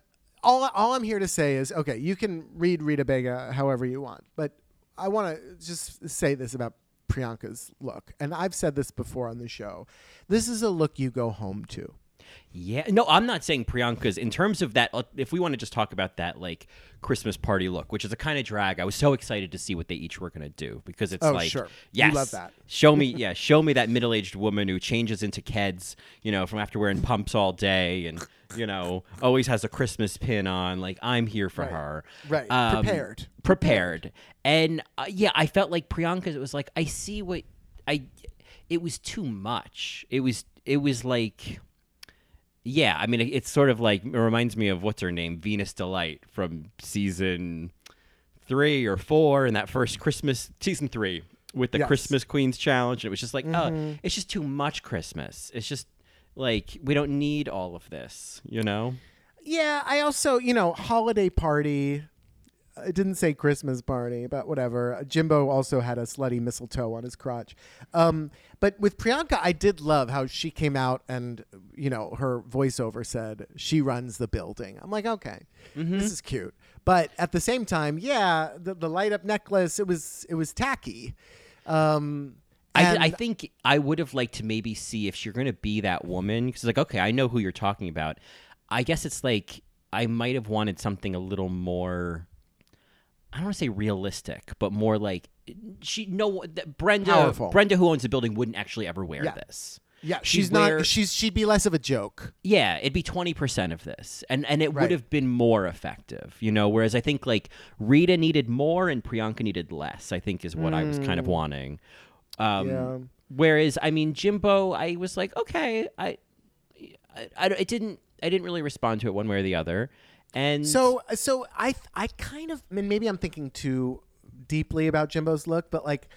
all all I'm here to say is, okay, you can read Rita Bega however you want, but I want to just say this about Priyanka's look, and I've said this before on the show. This is a look you go home to. Yeah, no, I'm not saying Priyanka's in terms of that. uh, If we want to just talk about that, like Christmas party look, which is a kind of drag, I was so excited to see what they each were going to do because it's Oh, like, sure. You yes, love that. Show me, yeah, show me that middle-aged woman who changes into Keds, you know, from after wearing pumps all day and you know always has a Christmas pin on. Like I'm here for Right. her, Right. Um, Prepared. prepared. And uh, yeah, I felt like Priyanka's. It was like I see what I. It was too much. It was. It was like. Yeah, I mean, it's sort of like it reminds me of what's her name, Venus D-Lite from season three or four in that first Christmas season three with the Yes. Christmas Queens challenge. And it was just like, oh, mm-hmm. it's just too much Christmas. It's just like we don't need all of this, you know? Yeah, I also, you know, holiday party. It didn't say Christmas party, but whatever. Jimbo also had a slutty mistletoe on his crotch. Um, but with Priyanka, I did love how she came out and, you know, her voiceover said she runs the building. I'm like, okay, Mm-hmm. this is cute. But at the same time, yeah, the, the light up necklace, it was it was tacky. Um, I, and- I think I would have liked to maybe see if you're going to be that woman because like okay I know who you're talking about I guess it's like I might have wanted something a little more. I don't want to say realistic, but more like she no Brenda Powerful. Brenda who owns the building wouldn't actually ever wear Yeah. this. Yeah, She'd she's wear- not. She's she'd be less of a joke. Yeah, it'd be twenty percent of this, and and it Right. would have been more effective, you know. Whereas I think like Rita needed more and Priyanka needed less. I think is what I was kind of wanting. Um, Yeah. Whereas I mean Jimbo, I was like, okay, I, I, I it didn't I didn't really respond to it one way or the other, and So so I I kind of I mean, maybe I'm thinking too deeply about Jimbo's look, but like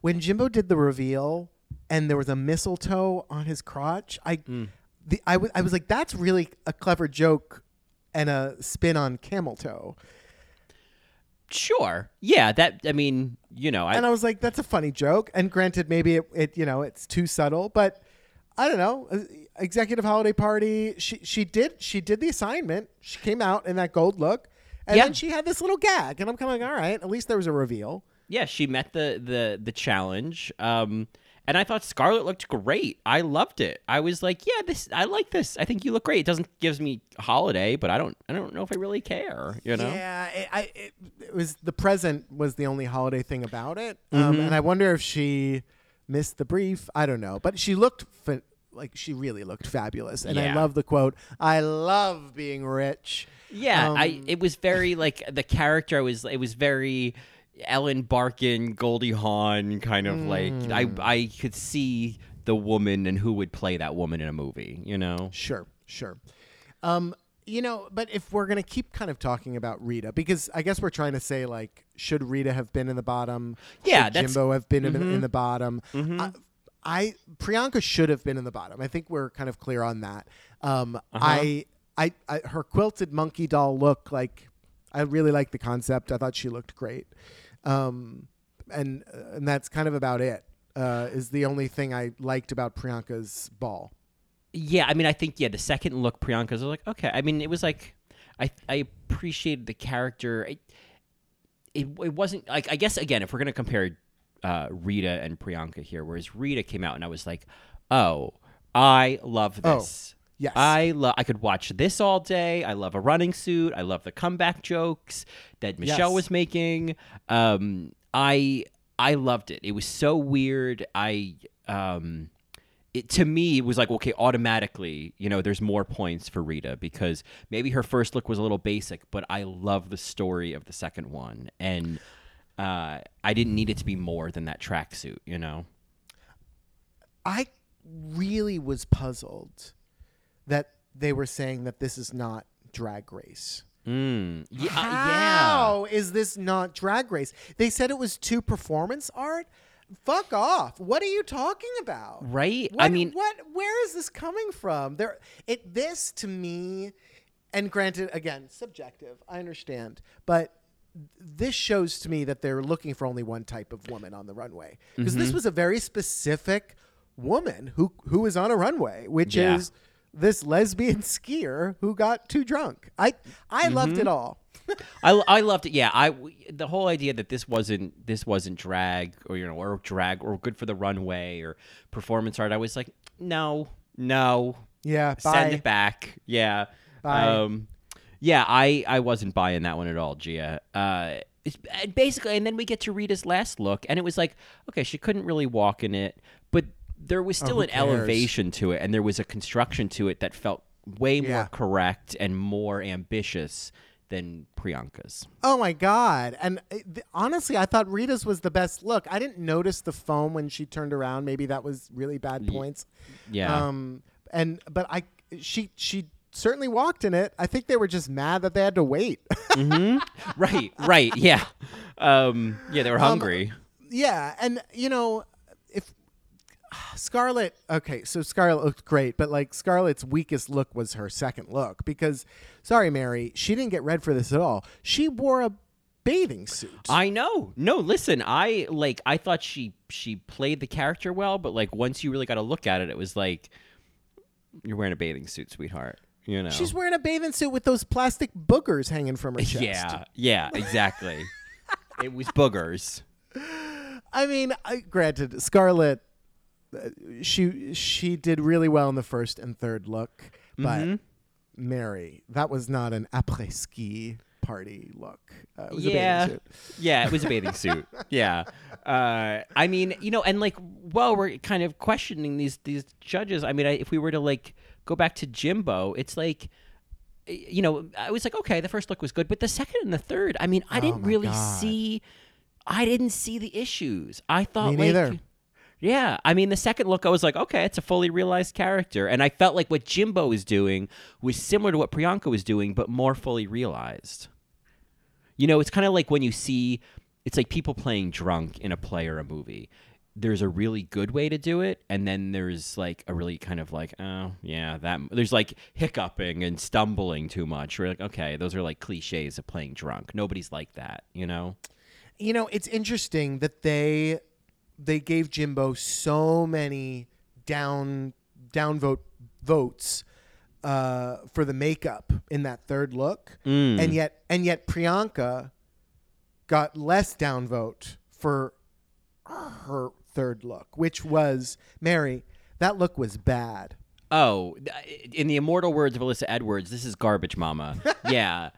when Jimbo did the reveal and there was a mistletoe on his crotch, I hmm. the I wa- I was like that's really a clever joke and a spin on camel toe. sure, yeah, that I mean, you know, I, and I was like, that's a funny joke. And granted, maybe it, it you know it's too subtle, but I don't know. Uh, Executive holiday party. She she did she did the assignment. She came out in that gold look, and Yeah. then she had this little gag, and I'm kind of like, all right, at least there was a reveal. yeah, she met the the the challenge. Um, and I thought Scarlett looked great. I loved it. I was like, yeah, this I like this. I think you look great. It doesn't gives me holiday, but I don't I don't know if I really care. You know? Yeah, it, I it, it was the present was the only holiday thing about it, um, and I wonder if she missed the brief. I don't know, but she looked. Like she really looked fabulous, and I love the quote. I love being rich. Yeah, I Um, it was very like the character was it was very Ellen Barkin, Goldie Hawn kind of like I Mm. I could see the woman and who would play that woman in a movie, you know? Sure, sure. Um, you know, but if we're gonna keep kind of talking about Rita, because I guess we're trying to say like, should Rita have been in the bottom? Yeah, should Jimbo have been in, in the bottom. I, I Priyanka should have been in the bottom. I think we're kind of clear on that. Um, I, I, I, her quilted monkey doll look like, I really like the concept. I thought she looked great. Um, and and that's kind of about it. Uh, is the only thing I liked about Priyanka's ball. Yeah, I mean, I think yeah, the second look Priyanka's was like okay. I mean, it was like I I appreciated the character. It it, it wasn't like I guess again if we're gonna compare uh, Rita and Priyanka here, whereas Rita came out and I was like, oh, I love Oh, this. yes. I love. I could watch this all day. I love a running suit. I love the comeback jokes that Michelle Yes. was making. Um, I I loved it. It was so weird. I um, it to me it was like okay, automatically, you know, there's more points for Rita because maybe her first look was a little basic, but I love the story of the second one, and uh, I didn't need it to be more than that tracksuit. You know. I really was puzzled that they were saying that this is not drag race. Mm. Yeah. uh, yeah. How is this not drag race? They said it was too performance art. Fuck off! What are you talking about? Right? What, I mean- what? Where is this coming from? There, it. This to me, and granted, again, subjective. I understand, but this shows to me that they're looking for only one type of woman on the runway because Mm-hmm. this was a very specific woman who who is on a runway, which Yeah. is this lesbian skier who got too drunk. I I loved Mm-hmm. it all. I, I loved it. Yeah, I the whole idea that this wasn't this wasn't drag or you know or drag or good for the runway or performance art. I was like, no, no, Yeah, send bye. it back. Yeah, Bye. um, yeah. I I wasn't buying that one at all, Gia. Uh, it's, basically, and then we get to Rita's last look, and it was like, okay, she couldn't really walk in it, but there was still who an cares? elevation to it, and there was a construction to it that felt way Yeah. more correct and more ambitious than Priyanka's. Oh my god! And uh, th- honestly, I thought Rita's was the best look. I didn't notice the foam when she turned around. Maybe that was really bad points. Yeah. Um. And but I she she certainly walked in it. I think they were just mad that they had to wait. right, right, yeah, um, yeah. They were hungry. yeah, and you know if Scarlett, okay, so Scarlett looked great, but like Scarlett's weakest look was her second look because, sorry, Mary, she didn't get red for this at all. She wore a bathing suit. I know. No, listen. I like. I thought she she played the character well, but like once you really got to look at it, it was like you're wearing a bathing suit, sweetheart. You know. She's wearing a bathing suit with those plastic boogers hanging from her chest. yeah, yeah, exactly. it was boogers. I mean, I, granted, Scarlett, uh, she she did really well in the first and third look, but Mm-hmm. Mary, that was not an après ski party look. Uh, it was a yeah, bathing suit. yeah, it was a bathing suit. Yeah, uh, I mean, you know, and like, while we're kind of questioning these these judges, I mean, I, if we were to like go back to Jimbo, it's like, you know, I was like, okay, the first look was good, but the second and the third, I mean, I Oh didn't really God. see, I didn't see the issues. I thought, Me like, neither. yeah, I mean, the second look, I was like, okay, it's a fully realized character, and I felt like what Jimbo was doing was similar to what Priyanka was doing, but more fully realized. You know, it's kind of like when you see, it's like people playing drunk in a play or a movie. There's a really good way to do it, and then there's like a really kind of like, oh yeah, that. There's like hiccuping and stumbling too much. We're like, okay, those are like cliches of playing drunk. Nobody's like that, you know. You know, it's interesting that they they gave Jimbo so many down down vote votes uh, for the makeup in that third look, and yet and yet Priyanka got less downvote for her third look, which was Mary. That look was bad. Oh, in the immortal words of Alyssa Edwards, this is garbage, mama. yeah.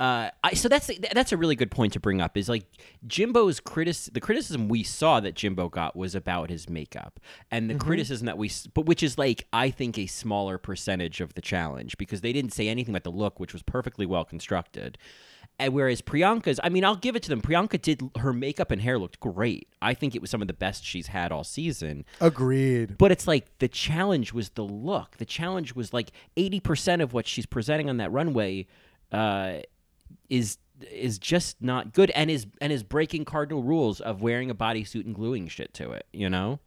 Uh, I, so that's that's a really good point to bring up. Is like Jimbo's critic the criticism we saw that Jimbo got was about his makeup, and the criticism that we, but which is like I think a smaller percentage of the challenge because they didn't say anything about the look, which was perfectly well constructed. And whereas Priyanka's, I mean, I'll give it to them. Priyanka did her makeup and hair looked great. I think it was some of the best she's had all season. Agreed. But it's like the challenge was the look. The challenge was like eighty percent of what she's presenting on that runway uh, is is just not good, and is and is breaking cardinal rules of wearing a bodysuit and gluing shit to it. You know?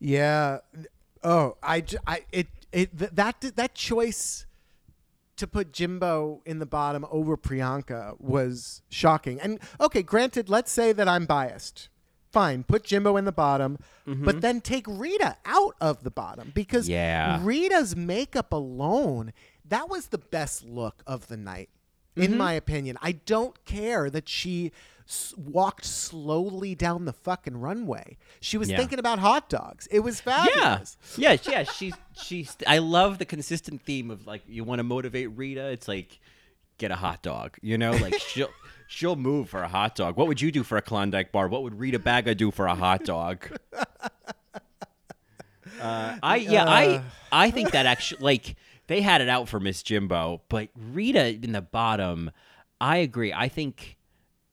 Yeah. Oh, I, I it, it, that, that choice to put Jimbo in the bottom over Priyanka was shocking. And okay, granted, let's say that I'm biased. Fine, put Jimbo in the bottom, mm-hmm. but then take Rita out of the bottom because Yeah. Rita's makeup alone, that was the best look of the night, in mm-hmm. my opinion. I don't care that she s- walked slowly down the fucking runway. She was Yeah. thinking about hot dogs. It was fabulous. Yeah, yeah, yeah. She's she's. I love the consistent theme of like you want to motivate Rita. It's like get a hot dog. You know, like she'll she'll move for a hot dog. What would you do for a Klondike bar? What would Rita Baga do for a hot dog? Uh, I yeah I I think that actually like they had it out for Miss Jimbo, but Rita in the bottom. I agree. I think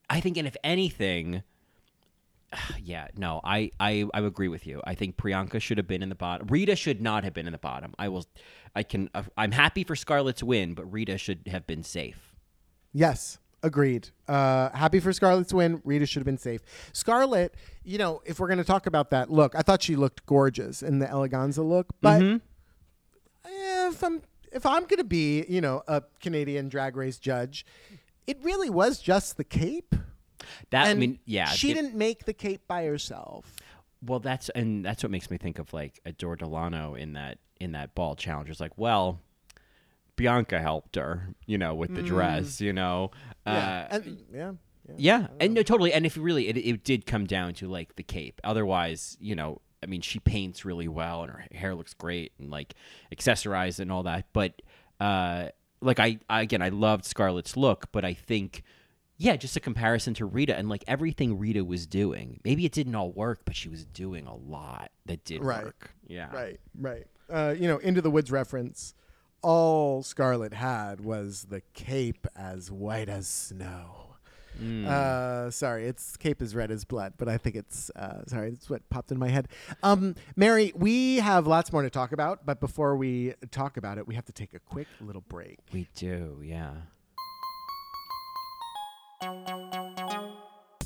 I think, and if anything, yeah, no, I, I I agree with you. I think Priyanka should have been in the bottom. Rita should not have been in the bottom. I will, I can. uh, I'm happy for Scarlett's win, but Rita should have been safe. Yes, agreed. Uh, happy for Scarlett's win. Rita should have been safe. Scarlett, you know, if we're going to talk about that look, I thought she looked gorgeous in the eleganza look, but eh, if I'm if I'm going to be, you know, a Canadian drag race judge, it really was just the cape. That And I mean, yeah, she it- didn't make the cape by herself. Well, that's and that's what makes me think of like Adore Delano in that in that ball challenge. It's like, well, Bianca helped her, you know, with the dress, you know. Yeah, Uh, and, yeah, yeah. Yeah, and no, totally. And if you really, it, it did come down to like the cape. Otherwise, you know, I mean, she paints really well, and her hair looks great, and like accessorized and all that. But uh, like I, I again, I loved Scarlett's look, but I think, yeah, just a comparison to Rita and like everything Rita was doing. Maybe it didn't all work, but she was doing a lot that did Right. work. Yeah, Right, right. Uh, you know, Into the Woods reference. All Scarlett had was the cape as white as snow. Uh, sorry, its cape is red as blood, but I think it's uh, sorry, that's what popped in my head. Um, Mary, we have lots more to talk about, but before we talk about it, we have to take a quick little break. We do. Yeah.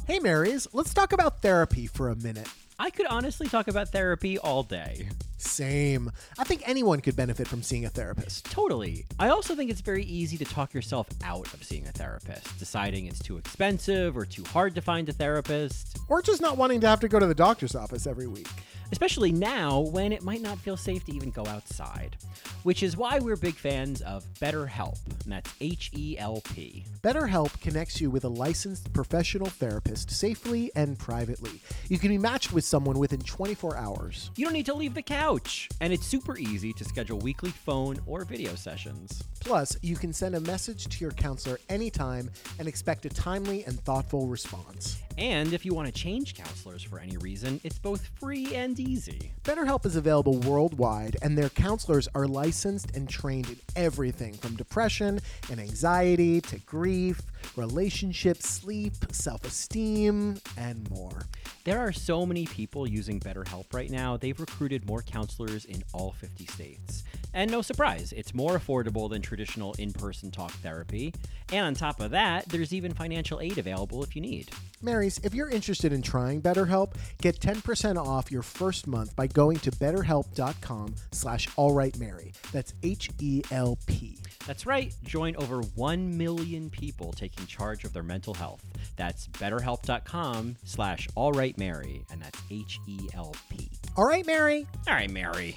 Hey, Marys, let's talk about therapy for a minute. I could honestly talk about therapy all day. Same. I think anyone could benefit from seeing a therapist. Totally. I also think it's very easy to talk yourself out of seeing a therapist, deciding it's too expensive or too hard to find a therapist. Or just not wanting to have to go to the doctor's office every week. Especially now when it might not feel safe to even go outside. Which is why we're big fans of BetterHelp, and that's H E L P. BetterHelp connects you with a licensed professional therapist safely and privately. You can be matched with someone within 24 hours. You don't need to leave the couch, and it's super easy to schedule weekly phone or video sessions. Plus, you can send a message to your counselor anytime and expect a timely and thoughtful response. And if you want to change counselors for any reason, it's both free and easy. BetterHelp is available worldwide, and their counselors are licensed and trained in everything from depression and anxiety to grief, relationships, sleep, self esteem, and more. There are so many people using BetterHelp right now, they've recruited more counselors in all 50 states. And no surprise, it's more affordable than traditional in person talk therapy. And on top of that, there's even financial aid available if you need. Marys, if you're interested in trying BetterHelp, get 10% off your first month by going to betterhelp.com slash allrightmary. That's H-E-L-P. That's right, join over 1 million people taking charge of their mental health. That's betterhelp.com slash allrightmary, and that's H-E-L-P. All right, Mary. All right, Mary.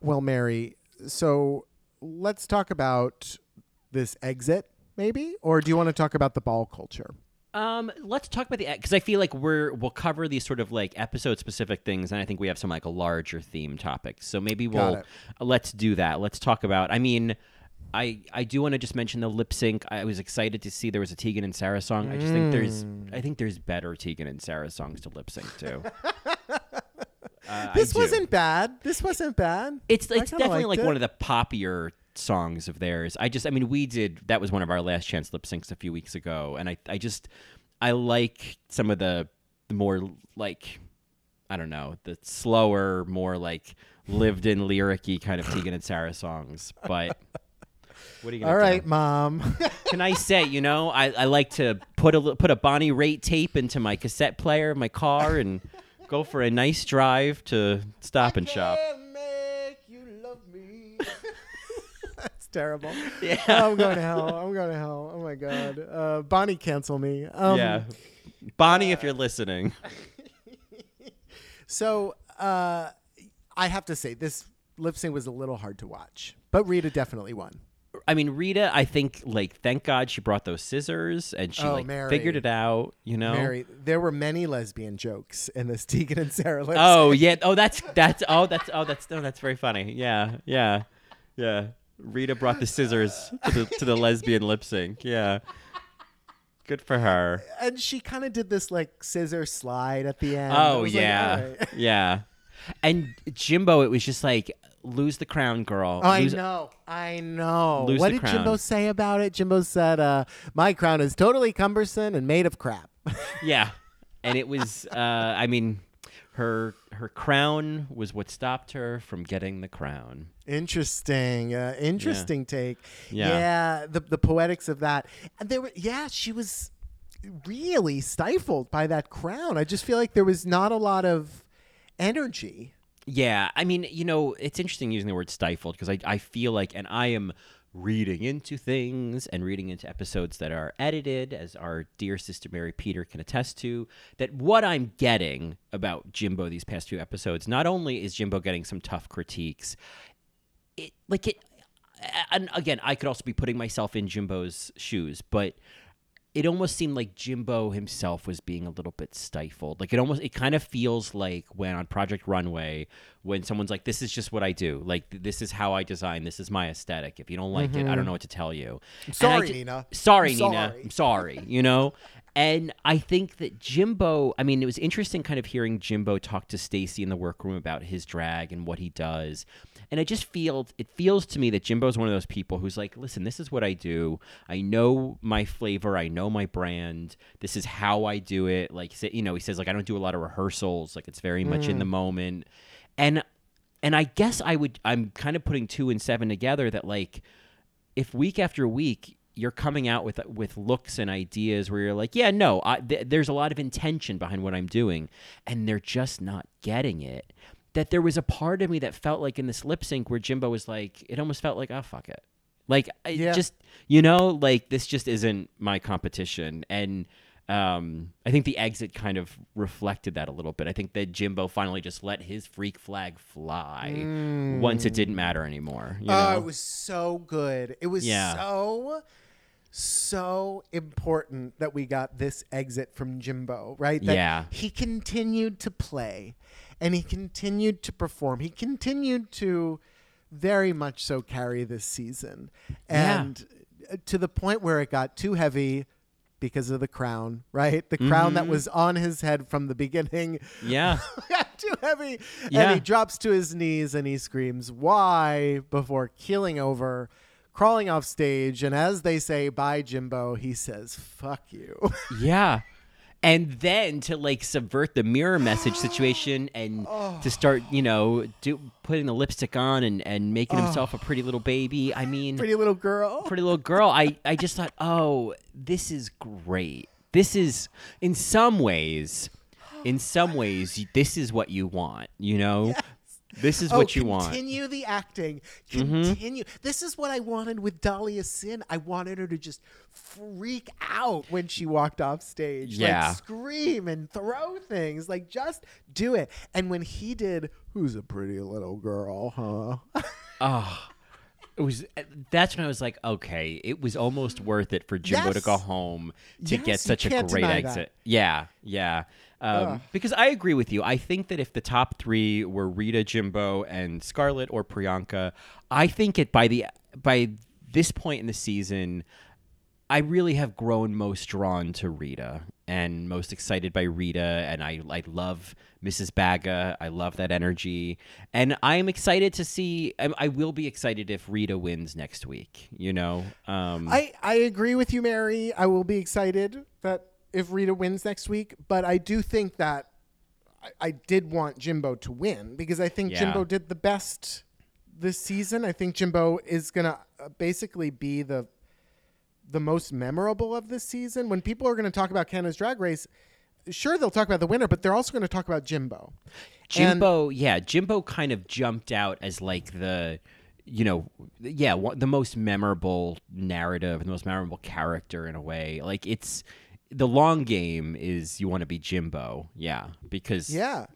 Well, Mary, so let's talk about this exit, maybe? Or do you want to talk about the ball culture? Um, let's talk about the because I feel like we're we'll cover these sort of like episode specific things, and I think we have some like a larger theme topics. So maybe we'll let's do that. Let's talk about. I mean, I I do want to just mention the lip sync. I was excited to see there was a Tegan and Sara song. I just think there's I think there's better Tegan and Sara songs to lip sync to. Uh, I This do. wasn't bad. This wasn't bad. It's I it's kinda definitely liked like it. one of the poppier songs of theirs. I just I mean we did that was one of our last chance lip syncs a few weeks ago, and I I just I like some of the the more like I don't know the slower, more like lived in lyricy kind of Tegan and Sara songs, but. What are you gonna do? right, mom. Can I say, you know, I, I like to put a put a Bonnie Raitt tape into my cassette player my car and go for a nice drive to Stop and Shop. make you love me. That's terrible. Yeah. I'm going to hell. I'm going to hell. Oh my god. Uh, Bonnie, cancel me. Um, yeah, Bonnie, if you're listening. So uh, I have to say this lip sync was a little hard to watch, but Rita definitely won. I mean, Rita, I think like thank God she brought those scissors and she Oh, like Mary. figured it out. You know. Mary, there were many lesbian jokes in this Tegan and Sara lip Oh yeah. Oh that's that's oh that's oh that's oh that's very funny. Yeah yeah yeah. Rita brought the scissors to the to the lesbian lip sync. Yeah. Good for her. and she kind of did this like scissor slide at the end. Oh was like, yeah, yeah. And Jimbo, it was just like lose the crown, girl. I Lose- know, I know. What did Jimbo say about it? Jimbo said, uh, "My crown is totally cumbersome and made of crap." Yeah, and it was. Uh, I mean, her her crown was what stopped her from getting the crown. interesting, uh, interesting take. Yeah. the the poetics of that. And there were, yeah, she was really stifled by that crown. I just feel like there was not a lot of energy. Yeah, I mean, you know, it's interesting using the word stifled because I, I feel like, and I am reading into things and reading into episodes that are edited, as our dear sister Mary Peter can attest to, that what I'm getting about Jimbo these past few episodes, not only is Jimbo getting some tough critiques, it like it, and again, I could also be putting myself in Jimbo's shoes, but it almost seemed like Jimbo himself was being a little bit stifled. Like it almost it kind of feels like when on Project Runway when someone's like this is just what I do. Like th- this is how I design. This is my aesthetic. If you don't like it, I don't mm-hmm. know what to tell you. And I sorry, Nina. Sorry, I'm Nina. sorry. I'm sorry, you know? And I think that Jimbo, I mean, it was interesting kind of hearing Jimbo talk to Stacey in the workroom about his drag and what he does. And I just feel it feels to me that Jimbo's one of those people who's like, listen, this is what I do. I know my flavor, I know my brand. This is how I do it. Like you know, he says like I don't do a lot of rehearsals, like it's very much in the mm. moment. And and I guess I would I'm kind of putting 2 and 7 together that like if week after week you're coming out with with looks and ideas where you're like, yeah, no, I, th- there's a lot of intention behind what I'm doing, and they're just not getting it. That there was a part of me that felt like in this lip sync where Jimbo was like, it almost felt like, oh fuck it, like I Yeah. just you know, like this just isn't my competition, and um, I think the exit kind of reflected that a little bit. I think that Jimbo finally just let his freak flag fly once it didn't matter anymore. You Oh, know? it was so good. It was Yeah. so so important that we got this exit from Jimbo, right? That Yeah. He continued to play and he continued to perform. He continued to very much so carry this season. And uh, to the point where it got too heavy because of the crown, right? The crown Mm-hmm. that was on his head from the beginning yeah. got too heavy. Yeah. And he drops to his knees and he screams, Why? before keeling over, crawling off stage. And as they say, Bye, Jimbo, he says, Fuck you. Yeah. And then to like subvert the mirror message situation and Oh. to start, you know, do putting the lipstick on and, and making oh. himself a pretty little baby. I mean, Pretty little girl. pretty little girl. I, I just thought, oh, this is great. This is, in some ways, in some ways, this is what you want, you know? This is Oh, what you want. Mm-hmm. continue the acting. Continue. This is what I wanted with Dahlia Sin. I wanted her to just freak out when she walked off stage. Yeah. Like scream and throw things. Like just do it. And when he did, who's a pretty little girl, huh? Oh, it was. That's when I was like, okay, it was almost worth it for Jimbo to go home to Yes, get such a great deny that. exit. Yeah, yeah. Um, because I agree with you. I think that if the top three were Rita, Jimbo, and Scarlett or Priyanka, I think it by the by this point in the season, I really have grown most drawn to Rita and most excited by Rita, and I I love Mrs. Baga. I love that energy, and I'm excited to see. I, I will be excited if Rita wins next week. You know, um, I, I agree with you, Mary. I will be excited that if Rita wins next week, but I do think that I, I did want Jimbo to win because I think Yeah. Jimbo did the best this season. I think Jimbo is gonna uh, basically be the the most memorable of this season. When people are going to talk about Canada's Drag Race, sure they'll talk about the winner, but they're also going to talk about Jimbo. And- Jimbo, yeah, Jimbo kind of jumped out as like the, you know, yeah, the most memorable narrative, the most memorable character in a way. Like it's the long game is you want to be Jimbo, yeah, because yeah.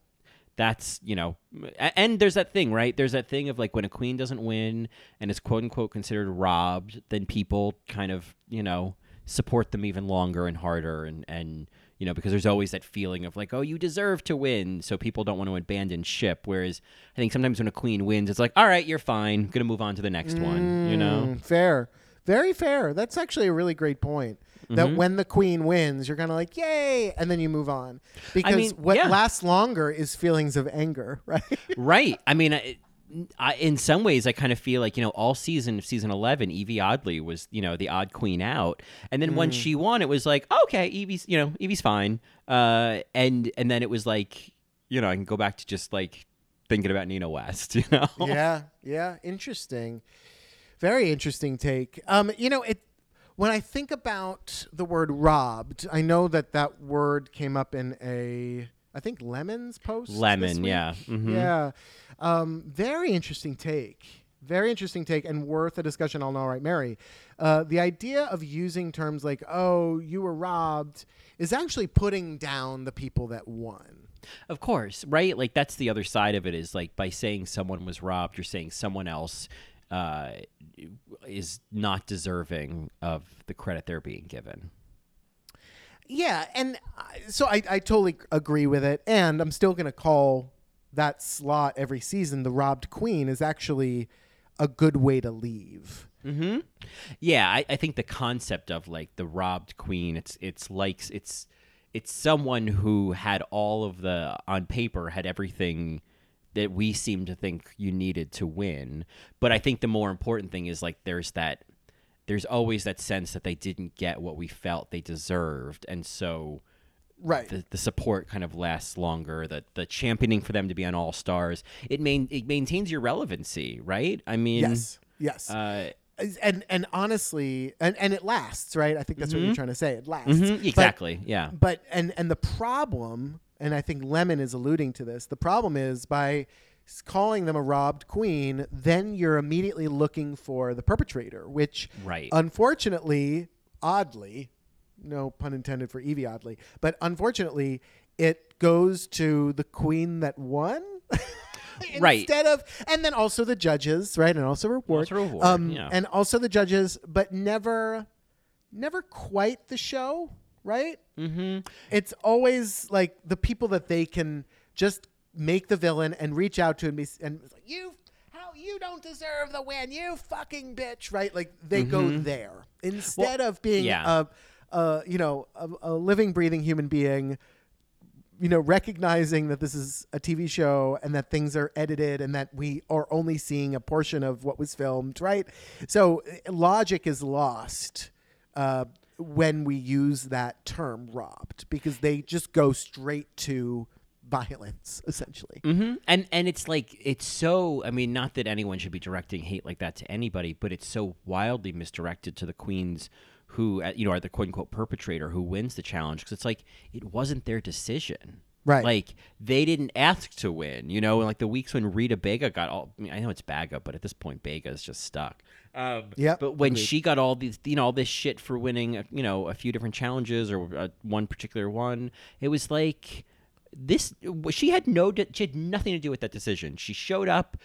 that's you know and there's that thing right there's that thing of like when a queen doesn't win and is quote unquote considered robbed then people kind of you know support them even longer and harder and and you know because there's always that feeling of like oh you deserve to win so people don't want to abandon ship whereas i think sometimes when a queen wins it's like all right you're fine gonna move on to the next one you know Mm, fair. Very fair. That's actually a really great point. That Mm-hmm. when the queen wins, you're kind of like, yay, and then you move on. Because mean, what yeah. lasts longer is feelings of anger, right? right i mean I, I, in some ways i kind of feel like you know all season of season 11 Yvie Oddly was you know the odd queen out and then Mm. when she won it was like okay Yvie's you know Yvie's fine uh and and then it was like you know i can go back to just like thinking about nina west you know yeah, yeah. Interesting. Very interesting take. Um, you know, it when I think about the word robbed, I know that that word came up in a I think Lemon's post. Lemon, yeah. Mhm. Yeah. Um, very interesting take. Very interesting take and worth a discussion on All Right Mary. Uh, the idea of using terms like, oh, you were robbed, is actually putting down the people that won. Of course, right? Like that's the other side of it is like by saying someone was robbed, you're saying someone else uh, is not deserving of the credit they're being given. Yeah, and I- so I, I totally agree with it, and I'm still going to call that slot every season the robbed queen is actually a good way to leave. Yeah, I, I think the concept of like the robbed queen, it's it's like it's it's someone who had all of the on paper had everything that we seem to think you needed to win. But I think the more important thing is like there's that there's always that sense that they didn't get what we felt they deserved, and so Right. the, the support kind of lasts longer. The the championing for them to be on All Stars, it main it maintains your relevancy, right? I mean, yes. Yes. uh, and and honestly, and, and it lasts, right? I think that's what you're trying to say. It lasts. mhm, But- exactly, yeah. But and and the problem, and I think Lemon is alluding to this. The problem is by calling them a robbed queen, then you're immediately looking for the perpetrator, which Right. unfortunately, oddly, no pun intended for Yvie Oddly, but unfortunately, it goes to the queen that won. Right. Instead of, and then also the judges, right, and also reward, Also reward, um, yeah. and also the judges, but never, never quite the show, right? Mm-hmm. It's always like the people that they can just make the villain and reach out to and be and like you how you don't deserve the win you fucking bitch right like they go there instead of being yeah. a, a you know a, a living breathing human being you know recognizing that this is a TV show and that things are edited and that we are only seeing a portion of what was filmed right so uh, logic is lost uh, when we use that term robbed because they just go straight to violence essentially hmm And and it's like it's so. I mean, not that anyone should be directing hate like that to anybody, but it's so wildly misdirected to the queens who uh, you know are the quote unquote perpetrator who wins the challenge because it's like it wasn't their decision. Right. Like they didn't ask to win, you know. Like the weeks when Rita Bega got all. I mean, I know it's Baga, but at this point, Bega is just stuck. Um, Yep, But when agreed. she got all these, you know, all this shit for winning, uh, you know, a few different challenges or uh, one particular one, it was like this she had no she had nothing to do with that decision. She showed up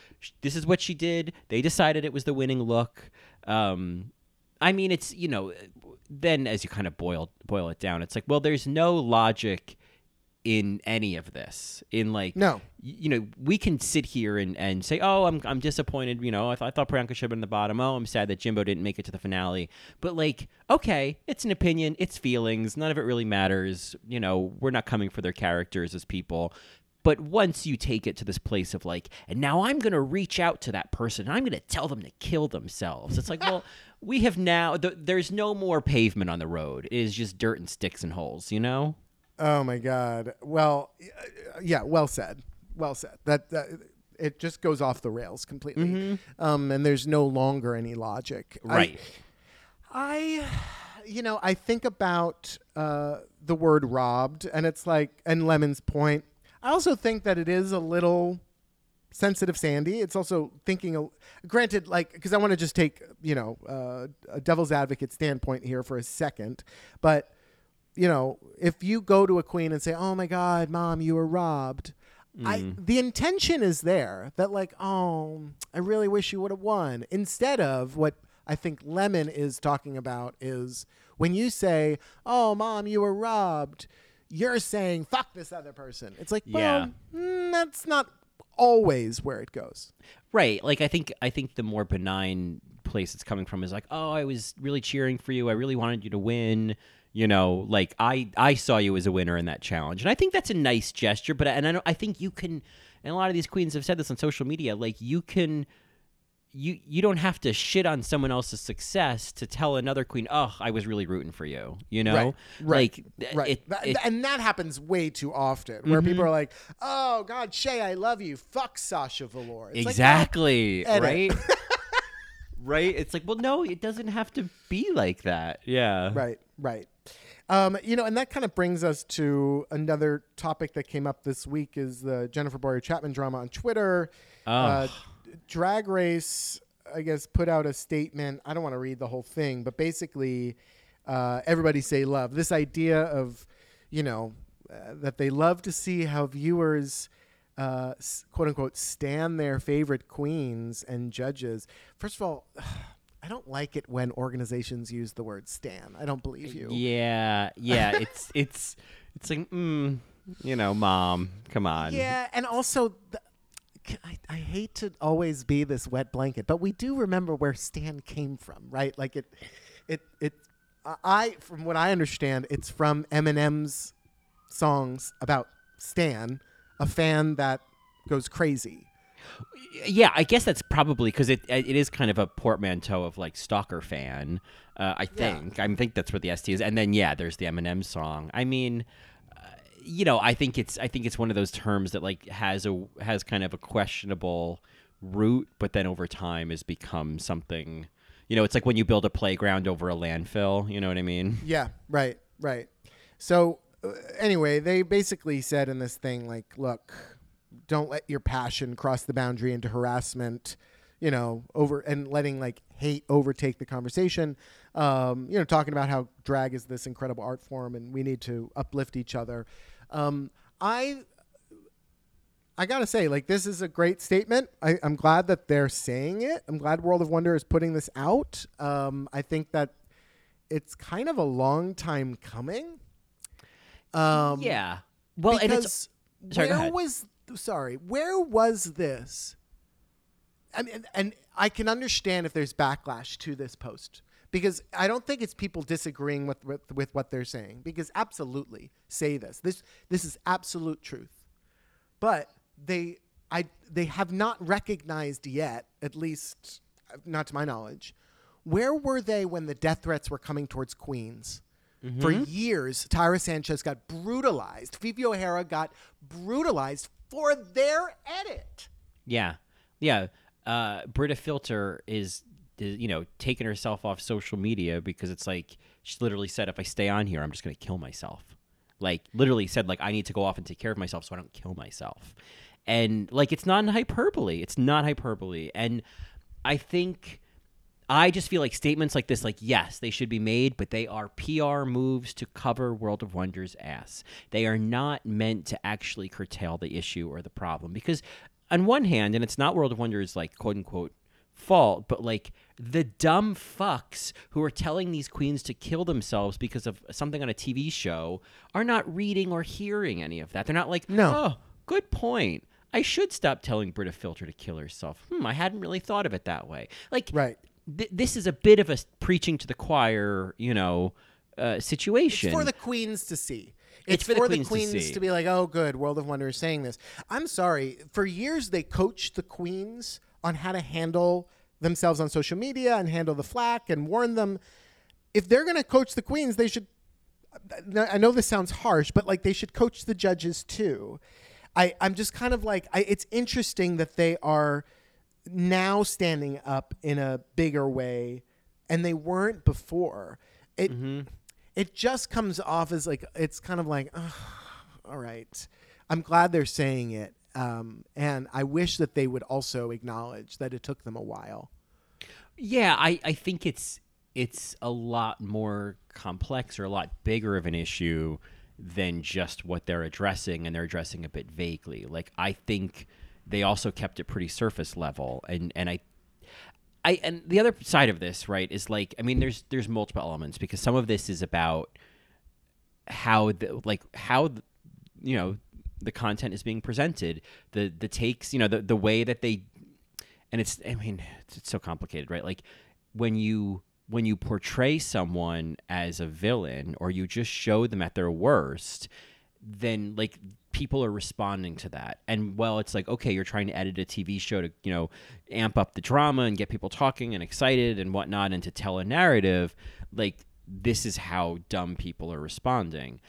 this is what she did. They decided it was the winning look. Um i mean it's you know then as you kind of boil boil it down it's like well there's no logic in any of this in like No. you know we can sit here and, and say oh I'm, I'm disappointed you know I, th- I thought Priyanka should have been in the bottom. Oh I'm sad that Jimbo didn't make it to the finale. But like okay it's an opinion it's feelings none of it really matters you know we're not coming for their characters as people. But once you take it to this place of like and now I'm gonna reach out to that person and I'm gonna tell them to kill themselves it's like well we have now th- there's no more pavement on the road. It is just dirt and sticks and holes you know Oh my God. Well, uh, yeah. Well said. Well said. That, that it just goes off the rails completely, um, and there's no longer any logic. Right I, you know, I think about uh, the word robbed, and it's like, and Lemon's point. I also think that it is a little sensitive sandy it's also thinking a, granted like because i want to just take you know uh, a devil's advocate standpoint here for a second but you know if you go to a queen and say oh my god mom you were robbed I, the intention is there that like oh i really wish you would have won instead of what i think lemon is talking about is when you say oh mom you were robbed you're saying fuck this other person it's like well Yeah. mm, that's not always where it goes Right. Like I think I think the more benign place it's coming from is like, "Oh, I was really cheering for you. I really wanted you to win." You know, like I I saw you as a winner in that challenge. And I think that's a nice gesture, but and I don't, I think you can and a lot of these queens have said this on social media, like you can you you don't have to shit on someone else's success to tell another queen, "Oh, I was really rooting for you." You know? Right, Like right it- it- and that happens way too often where mm-hmm. people are like oh god Shea i love you fuck sasha velour It's like, exactly edit. right right it's like well no it doesn't have to be like that yeah Right, right. Um, you know, and that kind of brings us to another topic that came up this week is the Jeffrey Bowyer-Chapman drama on Twitter. Uh, Drag Race, I guess, put out a statement. I don't want to read the whole thing, but basically, uh, everybody say love. This idea of, you know, uh, that they love to see how viewers, uh, quote unquote, stand their favorite queens and judges. First of all, I don't like it when organizations use the word "stan." I don't believe you. Yeah, yeah. It's it's it's like, mm, you know, mom, come on. Yeah, and also, the, I, I hate to always be this wet blanket, but we do remember where Stan came from, right? Like it, it, it. I, from what I understand, it's from Eminem's songs about Stan, a fan that goes crazy. Yeah, I guess that's probably because it it is kind of a portmanteau of like stalker fan. Uh, I think I think that's what the ST is, and then yeah, there's the Eminem song. I mean, uh, you know, I think it's I think it's one of those terms that like has a has kind of a questionable root, but then over time has become something. You know, it's like when you build a playground over a landfill. You know what I mean? Yeah, right, right. So uh, anyway, they basically said in this thing like, look, don't let your passion cross the boundary into harassment, you know, over and letting like hate overtake the conversation. Um, you know, talking about how drag is this incredible art form and we need to uplift each other. Um, I I gotta say, like, this is a great statement. I, I'm glad that they're saying it. I'm glad World of Wonder is putting this out. Um, I think that it's kind of a long time coming. Um, yeah. Well, and it's because Sorry, where was sorry, where was this? I mean, and I can understand if there's backlash to this post because I don't think it's people disagreeing with, with with what they're saying. Because absolutely, say this. This this is absolute truth, but they I they have not recognized yet, at least not to my knowledge, where were they when the death threats were coming towards Queens? For mm-hmm. years, Tyra Sanchez got brutalized. Phi Phi O'Hara got brutalized for their edit. Yeah, yeah. Uh, Brita Filter is, is, you know, taking herself off social media because it's like she literally said, "If I stay on here, I'm just to kill myself." Like literally said, like I need to go off and take care of myself so I don't kill myself. And like it's not hyperbole. It's not hyperbole. And I think I just feel like statements like this, like, yes, they should be made, but they are PR moves to cover World of Wonder's ass. They are not meant to actually curtail the issue or the problem. Because, on one hand, and it's not World of Wonder's, like, quote unquote, fault, but like the dumb fucks who are telling these queens to kill themselves because of something on a TV show are not reading or hearing any of that. They're not like, No. oh, good point. I should stop telling Brita Filter to kill herself. Hmm, I hadn't really thought of it that way. Like, Right. Th- this is a bit of a preaching to the choir, you know, uh, situation. It's for the queens to see. It's It's, for the queens the to queens see. to, be like, oh, good, World of Wonder is saying this. I'm sorry. For years, they coached the queens on how to handle themselves on social media and handle the flack and warn them. If they're going to coach the queens, they should. I know this sounds harsh, but like they should coach the judges too. I, I'm just kind of like, I, it's interesting that they are now standing up in a bigger way and they weren't before. It it just comes off as like it's kind of like "Ugh, all right. I'm glad they're saying it. Um, and I wish that they would also acknowledge that it took them a while. Yeah, I, I think it's it's a lot more complex or a lot bigger of an issue than just what they're addressing, and they're addressing a bit vaguely. Like I think they also kept it pretty surface level, and and I. I, and the other side of this, right, is like I mean, there's there's multiple elements because some of this is about how the like how the, you know the content is being presented, the the takes, you know, the the way that they and it's i mean it's, it's so complicated right like when you when you portray someone as a villain or you just show them at their worst then like people are responding to that and well it's like okay you're trying to edit a tv show to you know amp up the drama and get people talking and excited and whatnot and to tell a narrative like this is how dumb people are responding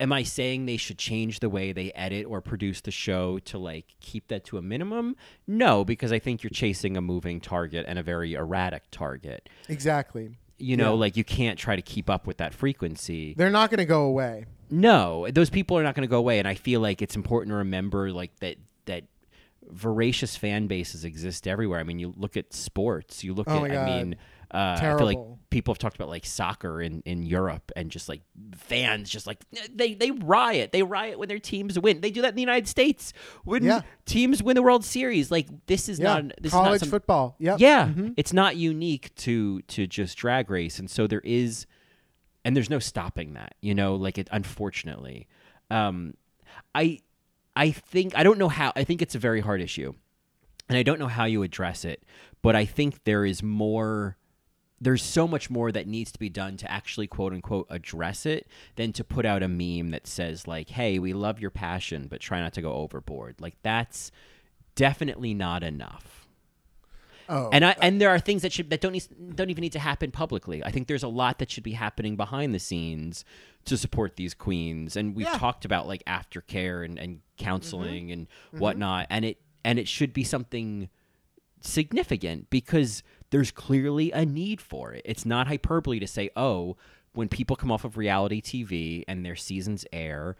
am I saying they should change the way they edit or produce the show to like keep that to a minimum? No, because I think you're chasing a moving target and a very erratic target. Exactly. You know, Yeah. like you can't try to keep up with that frequency. They're not going to go away. No, those people are not going to go away and I feel like it's important to remember like that that voracious fan bases exist everywhere. I mean, you look at sports, you look Oh at I mean uh, I feel like people have talked about like soccer in, in Europe and just like fans just like they they riot. They riot when their teams win. They do that in the United States when Yeah. teams win the World Series. Like this is Yeah. not this College is not some, football. Yep. yeah, Mhm. it's not unique to to just drag race, and so there is, and there's no stopping that. You know, like it. Unfortunately, um, I I think I don't know how. I think it's a very hard issue, and I don't know how you address it. But I think there is more. There's so much more that needs to be done to actually quote unquote address it than to put out a meme that says like, "Hey, we love your passion, but try not to go overboard." Like that's definitely not enough. Oh. And I and there are things that should that don't need, don't even need to happen publicly. I think there's a lot that should be happening behind the scenes to support these queens. And we've Yeah. talked about like aftercare and, and counseling mm-hmm. and mm-hmm. whatnot. And it and it should be something significant because there's clearly a need for it. It's not hyperbole to say, oh, when people come off of reality TV and their seasons air,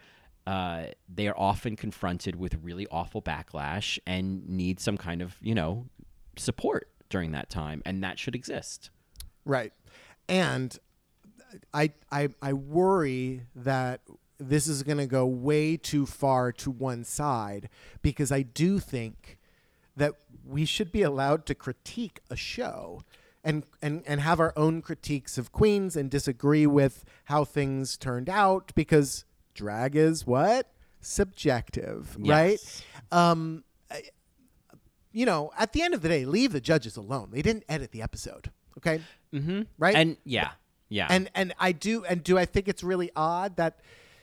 uh, they are often confronted with really awful backlash and need some kind of, you know, support during that time. And that should exist. Right. and I, I I worry that this is going to go way too far to one side because I do think that we should be allowed to critique a show and, and, and have our own critiques of queens and disagree with how things turned out because drag is what? Subjective right? Um I- you know at the end of the day leave the judges alone. They didn't edit the episode okay? Mm-hmm. right? And yeah, yeah. and and I do and do I think it's really odd that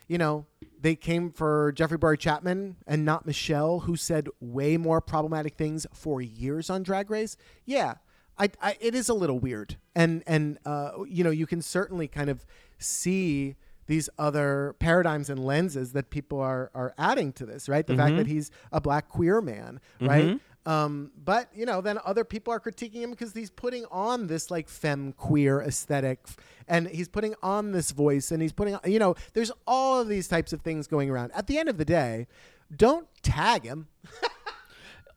you know they came for Jeffrey Bowyer-Chapman and not Michelle, who said way more problematic things for years on Drag Race. Yeah, I, I it is a little weird, and and uh, you know you can certainly kind of see these other paradigms and lenses that people are are adding to this, right? The fact that he's a black queer man, right? Um, but you know, then other people are critiquing him because he's putting on this like femme queer aesthetic, and he's putting on this voice, and he's putting, on, you know, there's all of these types of things going around. At the end of the day, don't tag him.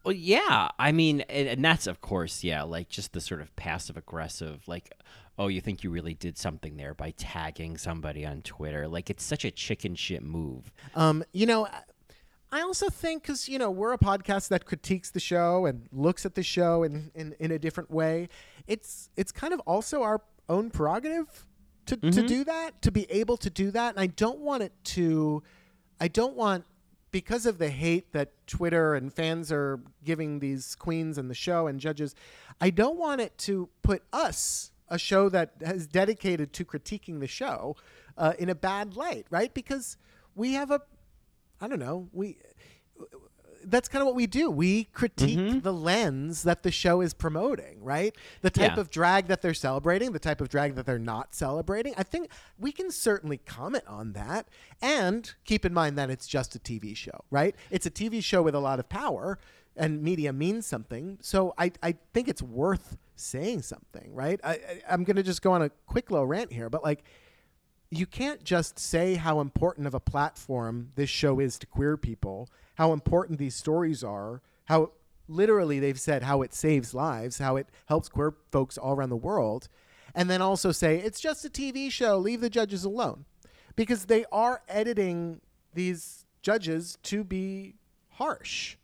Well, yeah. I mean, and, and that's of course, yeah, like just the sort of passive aggressive, like, oh, you think you really did something there by tagging somebody on Twitter? Like, it's such a chicken shit move. Um, you know, I also think because you know we're a podcast that critiques the show and looks at the show in, in, in a different way. It's it's kind of also our own prerogative to, to do that, to be able to do that. And I don't want it to, I don't want because of the hate that Twitter and fans are giving these queens and the show and judges, I don't want it to put us, a show that has dedicated to critiquing the show, uh, in a bad light, right? Because we have a, I don't know, we. That's kind of what we do. We critique mm-hmm. the lens that the show is promoting, right? The type Yeah. of drag that they're celebrating, the type of drag that they're not celebrating. I think we can certainly comment on that and keep in mind that it's just a TV show, right? It's a TV show with a lot of power and media means something. So I, I think it's worth saying something, right? I, I, I'm going to just go on a quick little rant here, but like, you can't just say how important of a platform this show is to queer people, how important these stories are, how literally they've said how it saves lives, how it helps queer folks all around the world, and then also say it's just a TV show, leave the judges alone. Because they are editing these judges to be harsh.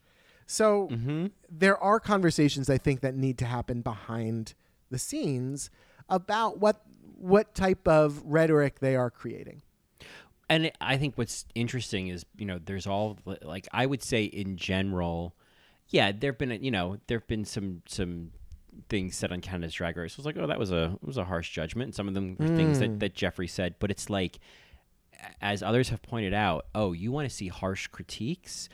So mm-hmm. there are conversations I think that need to happen behind the scenes about what what type of rhetoric they are creating. and I think what's interesting is you know there's all like I would say in general, yeah, there've been you know there've been some some things said on Canada's Drag Race. I was like, oh, that was a it was a harsh judgment. Some of them were things that hmm. that Jeffrey said, but it's like as others have pointed out, oh, you want to see harsh critiques?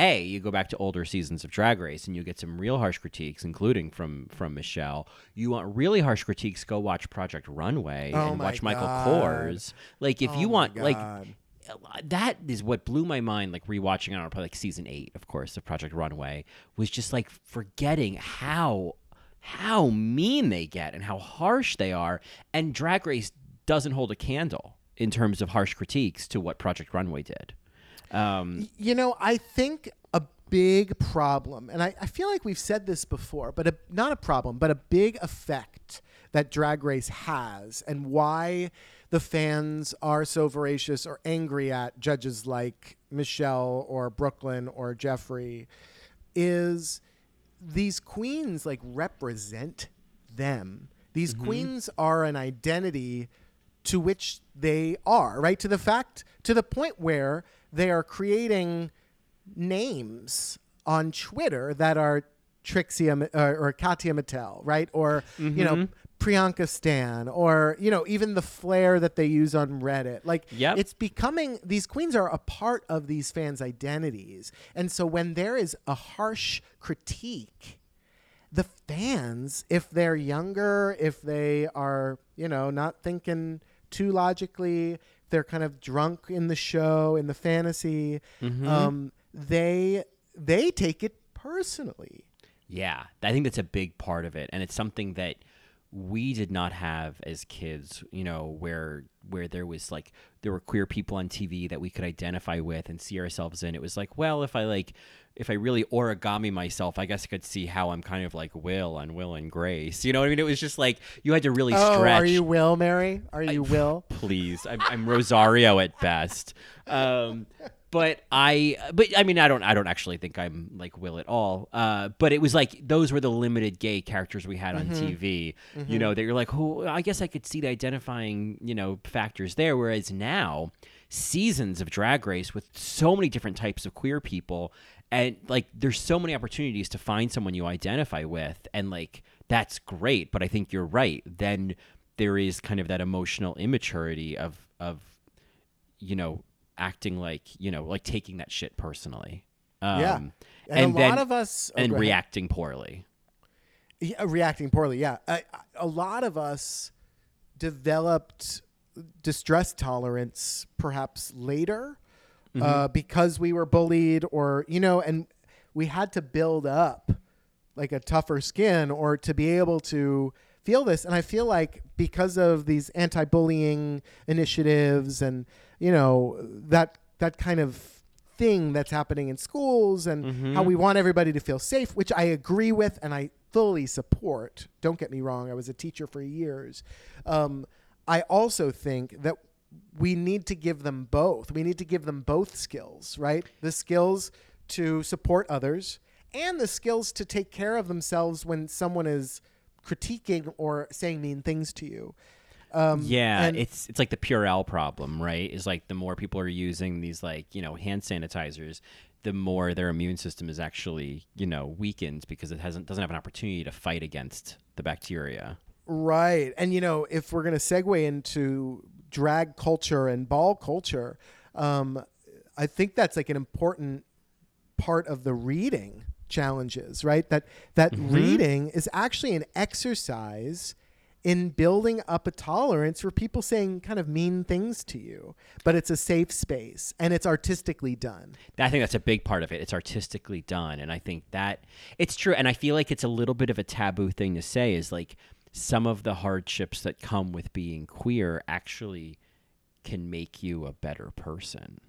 A, you go back to older seasons of Drag Race and you get some real harsh critiques, including from from Michelle. You want really harsh critiques? Go watch Project Runway Oh and watch Michael God. Kors. Like if Oh you want, like that is what blew my mind. Like rewatching, I don't know, probably like season eight, of course, of Project Runway was just like forgetting how how mean they get and how harsh they are. And Drag Race doesn't hold a candle in terms of harsh critiques to what Project Runway did. Um, You know, I think a big problem, and I, I feel like we've said this before, but a, not a problem, but a big effect that Drag Race has, and why the fans are so voracious or angry at judges like Michelle or Brooklyn or Jeffrey, is these queens like represent them. These queens are an identity to which they are, right? To the fact, to the point where they are creating names on Twitter that are Trixie or, uh, or Katya Mattel, right? Or, you know, mm-hmm. Priyanka Stan, or, you know, even the flair that they use on Reddit. Like, Yep. it's becoming, these queens are a part of these fans' identities. And so when there is a harsh critique, the fans, if they're younger, if they are, you know, not thinking too logically, they're kind of drunk in the show, in the fantasy, um, they they take it personally. Yeah, I think that's a big part of it, and it's something that we did not have as kids, you know, where where there was like there were queer people on TV that we could identify with and see ourselves in. It was like, well, if I like if I really origami myself, I guess I could see how I'm kind of like Will on Will and Grace. You know what I mean? It was just like you had to really Oh, stretch. are you Will, Mary? Are you Will? please I'm, I'm rosario at best um but i but i mean i don't i don't actually think i'm like will at all. Uh but it was like those were the limited gay characters we had on tv you know that you're like oh i guess i could see the identifying you know factors there. Whereas now seasons of drag race with so many different types of queer people and like there's so many opportunities to find someone you identify with and like that's great but i think you're right. Then there is kind of that emotional immaturity of of you know acting like you know like taking that shit personally um, Yeah. And, a then, lot of us oh, and reacting poorly Yeah, reacting poorly. Yeah, a, a lot of us developed distress tolerance perhaps later uh, because we were bullied, or you know, and we had to build up like a tougher skin or to be able to feel this. And I feel like because of these anti-bullying initiatives and you know that that kind of thing that's happening in schools and how we want everybody to feel safe, which I agree with and I fully support. Don't get me wrong, I was a teacher for years. Um, I also think that we need to give them both. We need to give them both skills, right? The skills to support others and the skills to take care of themselves when someone is critiquing or saying mean things to you. Um, yeah and- it's it's like the purell problem right is like the more people are using these like you know hand sanitizers the more their immune system is actually you know weakened because it hasn't doesn't have an opportunity to fight against the bacteria Right. And, you know, if we're going to segue into drag culture and ball culture, um, I think that's like an important part of the reading challenges, right? That that reading is actually an exercise in building up a tolerance for people saying kind of mean things to you, but it's a safe space and it's artistically done. I think that's a big part of it. It's artistically done, and I think that it's true. And I feel like it's a little bit of a taboo thing to say. Is like some of the hardships that come with being queer actually can make you a better person.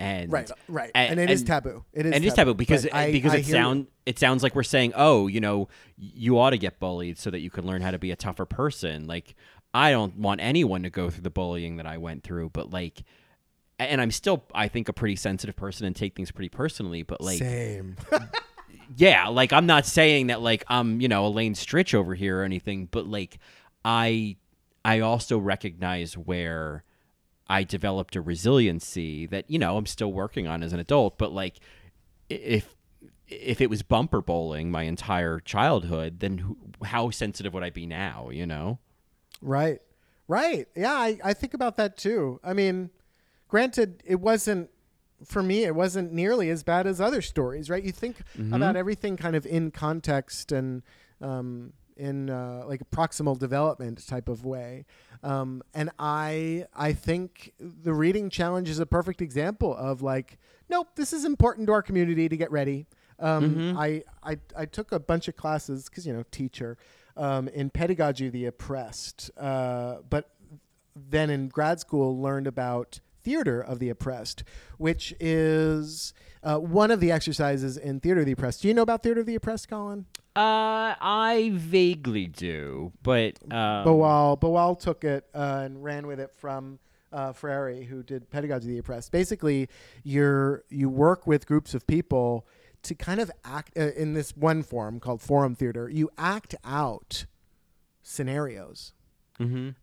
And Right, right. And, it is taboo. It is and it is taboo because But I- because I it sound it sounds like we're saying, oh, you know, you ought to get bullied so that you can learn how to be a tougher person. Like I don't want anyone to go through the bullying that I went through, but like, and I'm still I think a pretty sensitive person and take things pretty personally, but like, Same. yeah, like I'm not saying that like I'm you know Elaine Stritch over here or anything, but like I I also recognize where I developed a resiliency that you know I'm still working on as an adult, but like if if it was bumper bowling my entire childhood, then who, how sensitive would I be now? You know? Right. Right. Yeah, I, I think about that too. I mean, granted, it wasn't for me, it wasn't nearly as bad as other stories, right? You think about everything kind of in context and um, in uh, like a proximal development type of way. Um, and I I think the reading challenge is a perfect example of like, nope, this is important to our community to get ready. Um, I, I I took a bunch of classes because you know teacher um, in pedagogy of the oppressed, uh, but then in grad school learned about theater of the oppressed, which is uh, one of the exercises in theater of the oppressed. Do you know about theater of the oppressed, Colin? Uh, I vaguely do, but um, Boal Boal took it uh, and ran with it from uh, Freire, who did Pedagogy of the Oppressed. Basically, you're you work with groups of people to kind of act uh, in this one form called forum theater. You act out scenarios,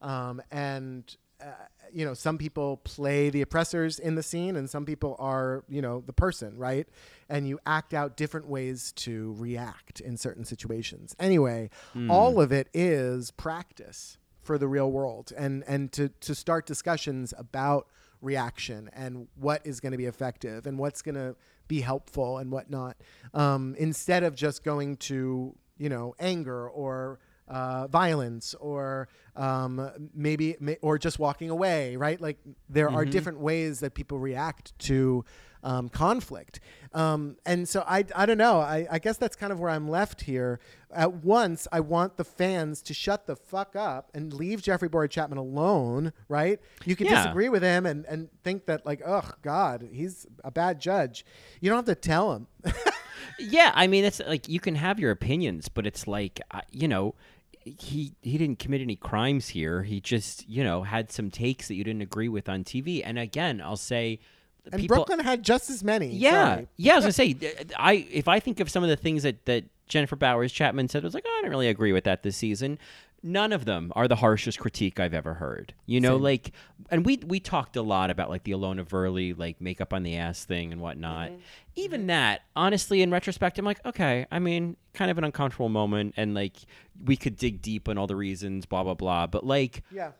um, and uh, you know some people play the oppressors in the scene, and some people are you know the person, right? And you act out different ways to react in certain situations. Anyway, all of it is practice for the real world, and and to to start discussions about reaction and what is going to be effective and what's going to be helpful and whatnot, um, instead of just going to you know anger or uh, violence or um, maybe or just walking away, right? Like there are different ways that people react to um, conflict. Um, and so I, I don't know. I, I guess that's kind of where I'm left here. At once, I want the fans to shut the fuck up and leave Jeffrey Bowyer-Chapman alone, right? You can Yeah. disagree with him and, and think that, like, oh, God, he's a bad judge. You don't have to tell him. Yeah, I mean, it's like you can have your opinions, but it's like uh, you know, he he didn't commit any crimes here. He just you know had some takes that you didn't agree with on TV. And again, I'll say, and people. Brooklyn had just as many. yeah, Sorry. yeah. I was gonna say, I if I think of some of the things that that Jennifer Bowyer-Chapman said, I was like, oh, I don't really agree with that this season. None of them are the harshest critique I've ever heard. You know, like, and we we talked a lot about like the Ilona Verley like makeup on the ass thing and whatnot. Mm-hmm. Even mm-hmm. that, honestly, in retrospect, I'm like, okay. I mean, kind of an uncomfortable moment, and like we could dig deep on all the reasons, blah blah blah. But like, Yeah.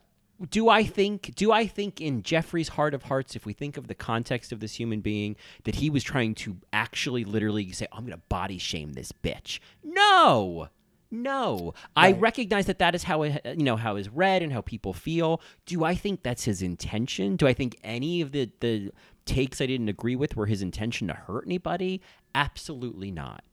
do I think do I think in Jeffrey's heart of hearts, if we think of the context of this human being, that he was trying to actually literally say, I'm gonna body shame this bitch? No. No, I recognize that that is how it, you know how is read and how people feel. Do I think that's his intention? Do I think any of the the takes I didn't agree with were his intention to hurt anybody? Absolutely not.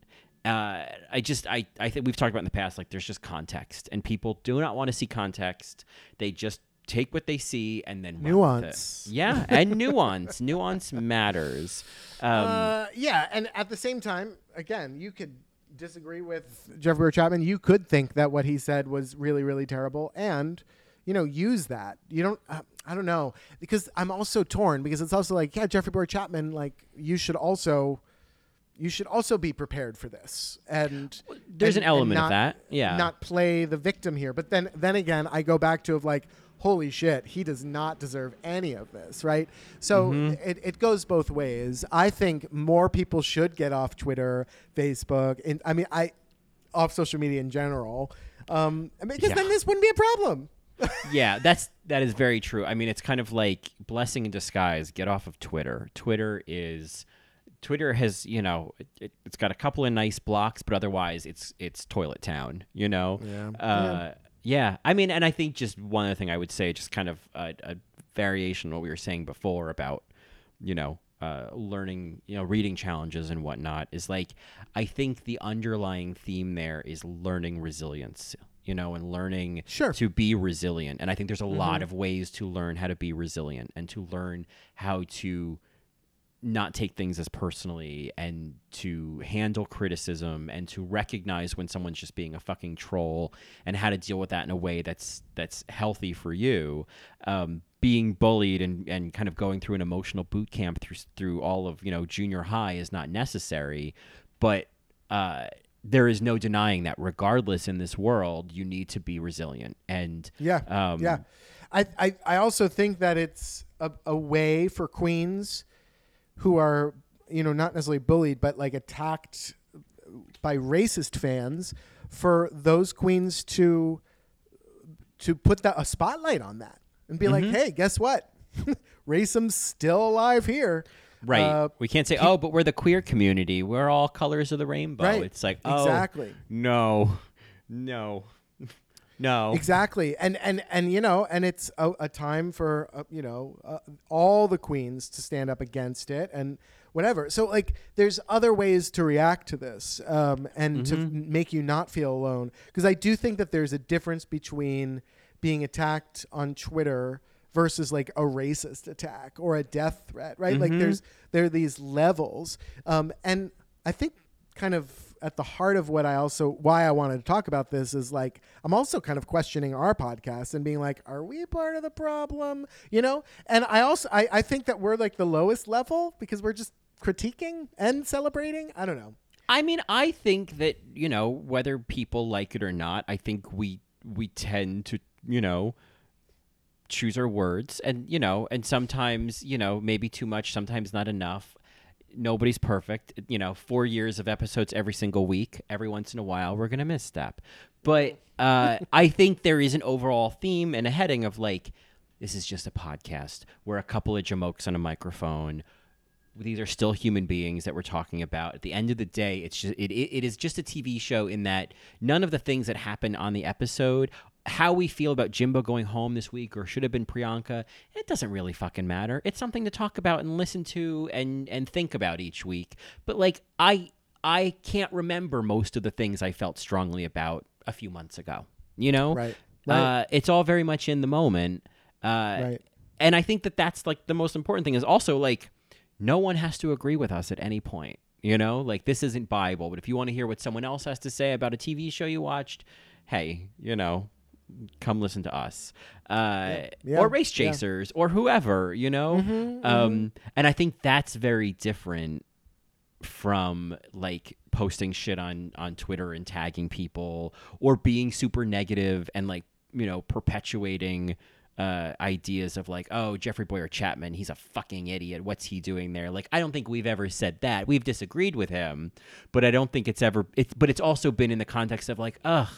Uh, I just I I think we've talked about in the past like there's just context and people do not want to see context. They just take what they see and then Nuance. Yeah, and nuance. nuance matters. Um, Uh, yeah, and at the same time, again, you could disagree with Jeffrey Chapman. You could think that what he said was really, really terrible, and you know, use that. You don't. Uh, I don't know because I'm also torn because it's also like, yeah, Jeffrey Bowyer-Chapman, like you should also. You should also be prepared for this, and there's and- an element and of not- that, yeah. Not play the victim here, but then, then again, I go back to of like, holy shit, he does not deserve any of this, right? So Mm-hmm. it, it goes both ways. I think more people should get off Twitter, Facebook, and I mean, I off social media in general, um, because Yeah. then this wouldn't be a problem. yeah, that's that is very true. I mean, it's kind of like blessing in disguise. Get off of Twitter. Twitter is Twitter has you know it, it's got a couple of nice blocks, but otherwise it's it's toilet town. You know. Yeah. Uh, yeah. I mean, and I think just one other thing I would say, just kind of a, a variation on what we were saying before about you know uh, learning, you know, reading challenges and whatnot is like, I think the underlying theme there is learning resilience, you know, and learning Sure. to be resilient. And I think there's a lot of ways to learn how to be resilient and to learn how to not take things as personally and to handle criticism and to recognize when someone's just being a fucking troll and how to deal with that in a way that's that's healthy for you um, being bullied and, and kind of going through an emotional boot camp through through all of you know junior high is not necessary but uh, there is no denying that regardless in this world you need to be resilient and Yeah. um, yeah. I, I, I also think that it's a, a way for queens who are, you know, not necessarily bullied, but like attacked by racist fans for those queens to to put that a spotlight on that and be Mm-hmm. like, hey, guess what? Racism's still alive here. Right. Uh, we can't say, oh, but we're the queer community. We're all colors of the rainbow. Right. It's like, oh, Exactly. No, no, no. Exactly, and and and you know, and it's a, a time for uh, you know uh, all the queens to stand up against it and whatever. So like, there's other ways to react to this, um, and to Mm-hmm. f- make you not feel alone. Because I do think that there's a difference between being attacked on Twitter versus like a racist attack or a death threat, right? Mm-hmm. Like there's there are these levels, um, and I think kind of at the heart of what I also why I wanted to talk about this is like I'm also kind of questioning our podcast and being like, are we part of the problem? You know? And I also I, I think that we're like the lowest level because we're just critiquing and celebrating. I don't know. I mean, I think that you know whether people like it or not. I think we we tend to you know choose our words, and you know, and sometimes you know maybe too much, sometimes not enough. Nobody's perfect. You know, four years of episodes every single week. Every once in a while, we're gonna misstep. But uh, I think there is an overall theme and a heading of like, this is just a podcast. We're a couple of jamokes on a microphone these are still human beings that we're talking about. At the end of the day, it's just it, it, it is just a TV show in that none of the things that happen on the episode, how we feel about Jimbo going home this week or should have been Priyanka, it doesn't really fucking matter. It's something to talk about and listen to and and think about each week. But like I I can't remember most of the things I felt strongly about a few months ago. You know, Right. Right. Uh, it's all very much in the moment. Uh, Right. And I think that that's like the most important thing is also like no one has to agree with us at any point. You know, like this isn't Bible, but if you want to hear what someone else has to say about a TV show you watched, hey, you know, come listen to us. Uh, Yeah. Or Race Yeah. Chasers or whoever, you know? um, And I think that's very different from like posting shit on on Twitter and tagging people or being super negative and like you know perpetuating uh, ideas of like oh Jeffrey Bowyer-Chapman he's a fucking idiot what's he doing there like I don't think we've ever said that we've disagreed with him but I don't think it's ever it's but it's also been in the context of like ugh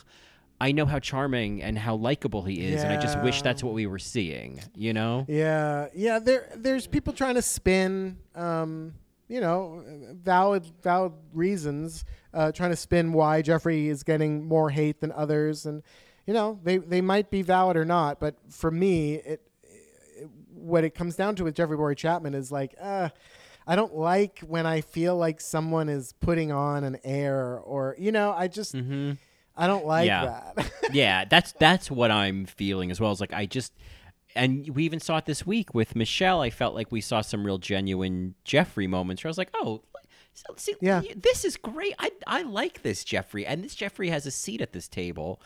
I know how charming and how likable he is and I just wish that's what we were seeing you know Yeah, yeah. There, there's people trying to spin, um, you know, valid, valid reasons, uh, trying to spin why Jeffrey is getting more hate than others, and you know, they they might be valid or not. But for me, it, it what it comes down to with Jeffrey Bowyer-Chapman is like, uh, I don't like when I feel like someone is putting on an air, or you know, I just, I don't like Yeah. that. yeah, that's that's what I'm feeling as well. As like I just, and we even saw it this week with Michelle. I felt like we saw some real genuine Jeffrey moments where I was like, oh, so, see, Yeah. this is great. I I like this Jeffrey, and this Jeffrey has a seat at this table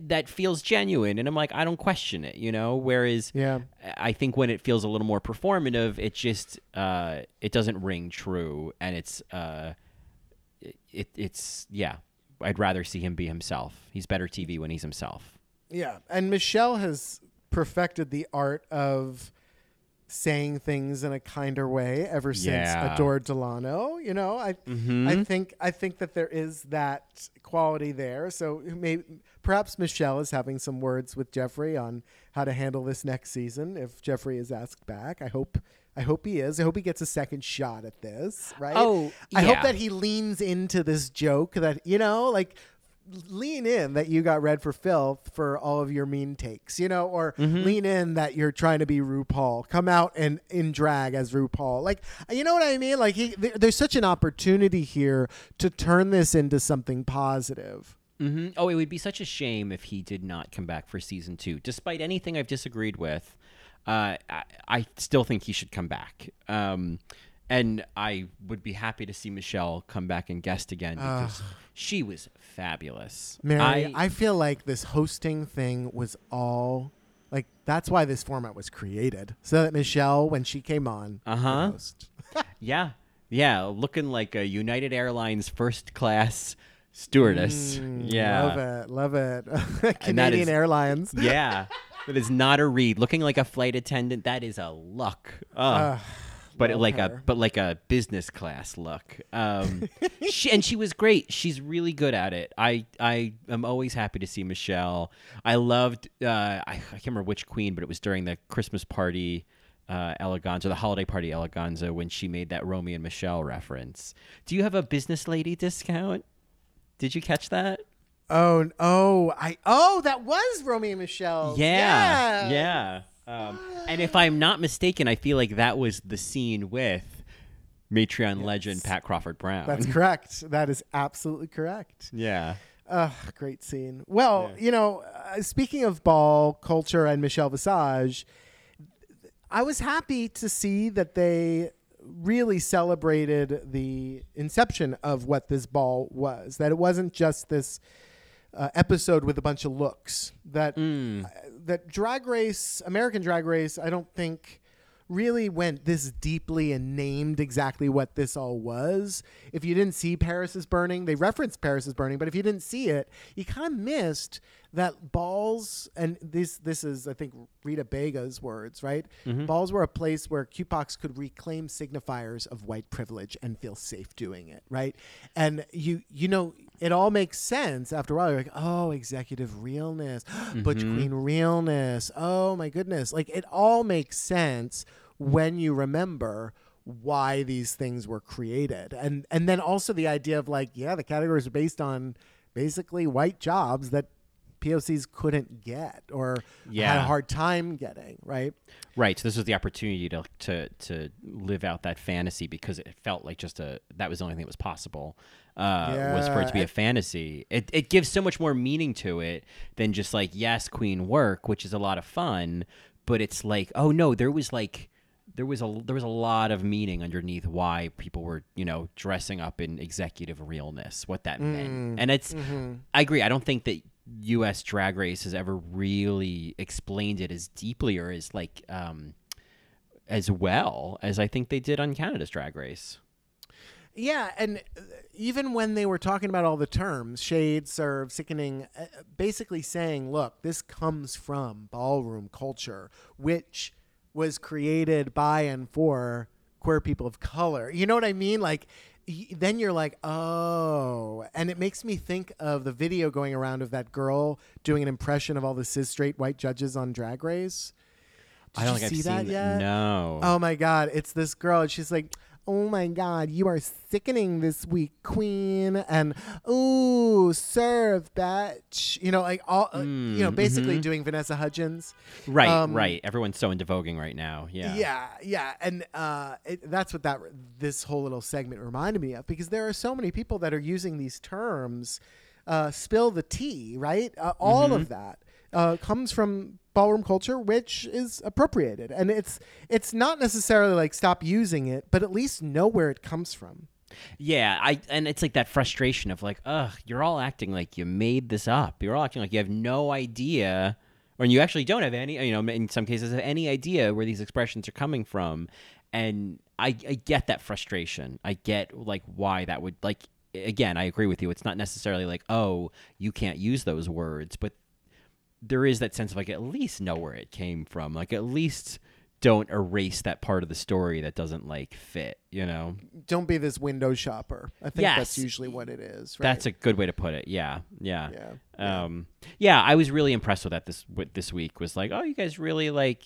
that feels genuine, and I'm like, I don't question it, you know. Whereas, Yeah. I think when it feels a little more performative, it just uh, it doesn't ring true, and it's uh, it it's yeah. I'd rather see him be himself. He's better TV when he's himself. Yeah, and Michelle has perfected the art of saying things in a kinder way ever since Yeah. Adore Delano. You know, I I mm-hmm. think I think that there is that quality there. So maybe perhaps Michelle is having some words with Jeffrey on how to handle this next season if Jeffrey is asked back. I hope I hope he is. I hope he gets a second shot at this, right? Oh, I hope that he leans into this joke that, you know, like lean in that you got read for Phil for all of your mean takes, you know, or Mm-hmm. lean in that you're trying to be RuPaul. Come out and in drag as RuPaul. Like, you know what I mean? Like, he, there, there's such an opportunity here to turn this into something positive. hmm Oh, it would be such a shame if he did not come back for season two, despite anything I've disagreed with. Uh, I, I still think he should come back. Um, and I would be happy to see Michelle come back and guest again because she was fabulous. Mary, I, I, feel like this hosting thing was all like that's why this format was created, so that Michelle, when she came on, Uh-huh. yeah, yeah, looking like a United Airlines first class stewardess. yeah, love it, love it. Canadian is- Airlines. yeah. That is not a read. Looking like a flight attendant, that is a luck. Ugh. but love like a but like a business class look. Um, she, and she was great. She's really good at it. I I am always happy to see Michelle. I loved. Uh, I, I can't remember which queen, but it was during the Christmas party. Uh, Eleganza, the holiday party Eleganza, when she made that Romy and Michele reference. Do you have a business lady discount? Did you catch that? Oh, oh, I oh, that was Romy and Michele. Yeah, yeah. Um, and if I'm not mistaken, I feel like that was the scene with Matreon legend Pat Crawford Brown. That's correct. That is absolutely correct. yeah. Ugh, great scene. Well, you know, uh, speaking of ball culture and Michelle Visage, I was happy to see that they really celebrated the inception of what this ball was. That it wasn't just this uh, episode with a bunch of looks. That uh, that Drag Race, American Drag Race, I don't think really went this deeply and named exactly what this all was. If you didn't see Paris is Burning, they referenced Paris is Burning, but if you didn't see it, you kind of missed that balls and this this is I think Rita Baga's words, right? Balls were a place where QPOCs could reclaim signifiers of white privilege and feel safe doing it, right? And you you know it all makes sense after a while. You're like, oh, executive realness, Butch mm-hmm. Queen realness. Oh my goodness. Like it all makes sense when you remember why these things were created. And and then also the idea of like, yeah, the categories are based on basically white jobs that POCs couldn't get or had a hard time getting, right? Right. So this was the opportunity to to to live out that fantasy because it felt like just a that was the only thing that was possible. Uh, was for it to be a fantasy. It it gives so much more meaning to it than just like yes, queen work, which is a lot of fun, but it's like oh no, there was like there was a there was a lot of meaning underneath why people were you know dressing up in executive realness, what that Mm, meant, and it's mm-hmm. I agree. I don't think that U.S. Drag Race has ever really explained it as deeply or as like um, as well as I think they did on Canada's Drag Race. Yeah, and uh, even when they were talking about all the terms, shade, serve, sickening, uh, basically saying, look, this comes from ballroom culture, which was created by and for queer people of color. You know what I mean? Like, then you're like, oh. And it makes me think of the video going around of that girl doing an impression of all the cis straight white judges on Drag Race. Did I don't you think see that seen yet? No. Oh my god, it's this girl. and She's like, "Oh my god, you are sickening this week, queen," and "Ooh, serve, bitch." You know, like all, uh, you know, basically doing Vanessa Hudgens. right, um, right. Everyone's so into voguing right now. Yeah. Yeah, yeah, and uh, it, that's what that this whole little segment reminded me of because there are so many people that are using these terms. Uh, spill the tea, right? Uh, all of that uh, comes from ballroom culture, which is appropriated, and it's it's not necessarily like stop using it, but at least know where it comes from. Yeah, I and it's like that frustration of like, ugh, you're all acting like you made this up. You're all acting like you have no idea, or you actually don't have any. You know, in some cases, have any idea where these expressions are coming from. And I, I get that frustration. I get like why that would like. Again, I agree with you. It's not necessarily like, oh, you can't use those words, but there is that sense of like at least know where it came from. Like at least don't erase that part of the story that doesn't like fit. You know. Don't be this window shopper. I think that's usually what it is. Right? That's a good way to put it. Yeah, yeah, Yeah, yeah. Um, yeah, I was really impressed with that this with this week. Was like, oh, you guys really like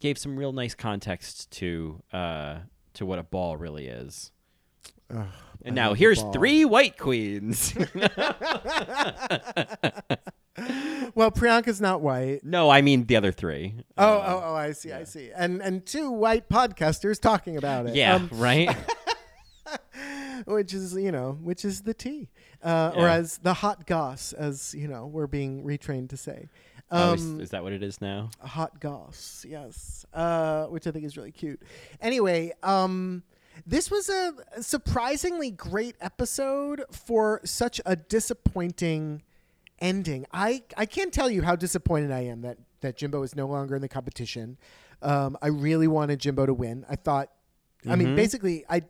gave some real nice context to uh to what a ball really is. Ugh, And I now here's three white queens. Well, Priyanka's not white. no, I mean the other three. Oh, Uh, oh, oh! I see, I see. And and two white podcasters talking about it. yeah, Um, right. which is you know which is the tea uh, or as the hot goss as you know we're being retrained to say oh, is, um, is that what it is now? hot goss yes uh, which i think is really cute anyway um, this was a surprisingly great episode for such a disappointing ending. I i can't tell you how disappointed i am that that jimbo is no longer in the competition. Um, i really wanted jimbo to win. I thought I mean, basically, I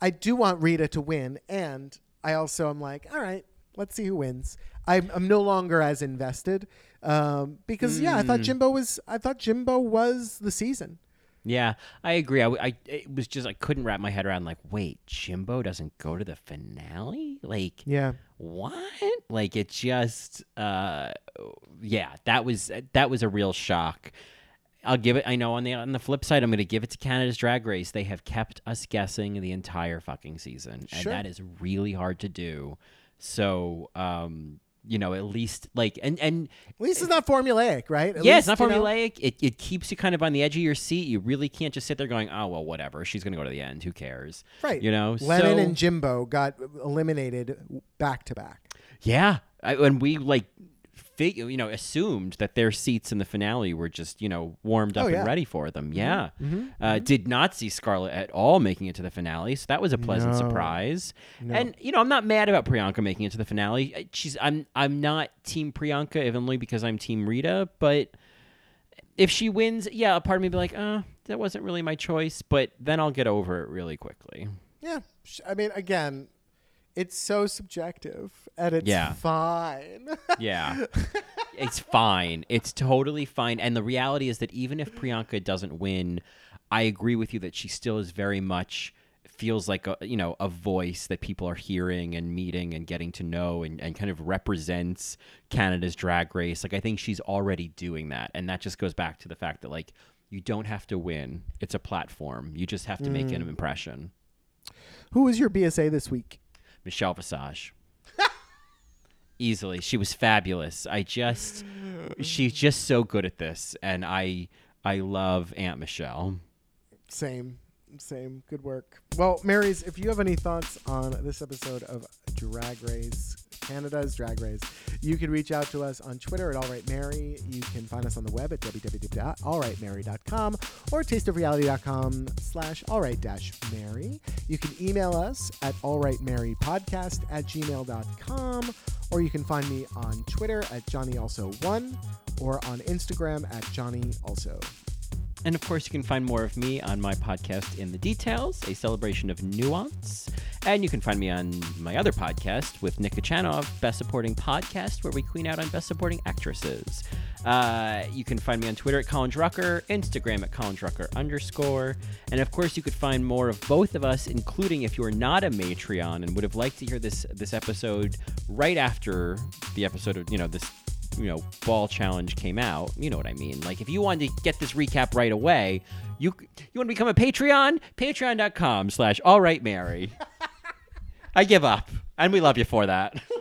I do want Rita to win, and I also am like, all right, let's see who wins. I'm I'm no longer as invested um, because yeah, I thought Jimbo was I thought Jimbo was the season. Yeah, I agree. I, I it was just I couldn't wrap my head around like, wait, Jimbo doesn't go to the finale? Like, Yeah, what? Like it just uh yeah that was that was a real shock. I'll give it i know on the on the flip side i'm going to give it to canada's drag race. They have kept us guessing the entire fucking season and that is really hard to do. So um you know at least like and and at least it's not formulaic, right? At yeah, least, it's not you know- formulaic. It, it keeps you kind of on the edge of your seat. You really can't just sit there going, "Oh well, whatever. She's gonna go to the end. Who cares?" right? You know. Lemon so, and Jimbo got eliminated back to back. Yeah, I, and we like, fig- you know, assumed that their seats in the finale were just you know warmed up Oh, yeah. and ready for them. Yeah, mhm, Uh, did not see Scarlett at all making it to the finale, so that was a pleasant No. surprise. No. And you know, I'm not mad about Priyanka making it to the finale. She's I'm I'm not Team Priyanka, if only because I'm Team Rita. But if she wins, yeah, a part of me be like, uh, that wasn't really my choice. But then I'll get over it really quickly. Yeah, I mean, again, it's so subjective, and it's Yeah. fine. Yeah. it's fine. It's totally fine. And the reality is that even if Priyanka doesn't win, I agree with you that she still is very much feels like a you know a voice that people are hearing and meeting and getting to know and, and kind of represents Canada's drag race. Like I think she's already doing that. And that just goes back to the fact that like You don't have to win. It's a platform. You just have to make an mm. impression. Who was your BSA this week? Michelle Visage. Easily. She was fabulous. I just she's just so good at this and I I love Aunt Michelle. Same, same. Good work. Well, Marys, if you have any thoughts on this episode of Drag Race, Canada's Drag Race, you can reach out to us on Twitter at AllRightMary. You can find us on the web at www.allrightmary.com or tasteofreality.com slash allright-mary. You can email us at allrightmarypodcast at gmail.com or you can find me on Twitter at JohnnyAlso1 or on Instagram at JohnnyAlso. And of course, you can find more of me on my podcast, In the Details, a celebration of nuance. And you can find me on my other podcast with Nick Kachanov, Best Supporting Podcast, where we queen out on Best Supporting Actresses. Uh, you can find me on Twitter at Colin Drucker, Instagram at Colin Drucker underscore. And of course, you could find more of both of us, including if you're not a Matreon and would have liked to hear this this episode right after the episode of, you know, this you know ball challenge came out you know what i mean? Like if you wanted to get this recap right away you you want to become a patreon? Patreon.com slash all right mary. I give up and we love you for that.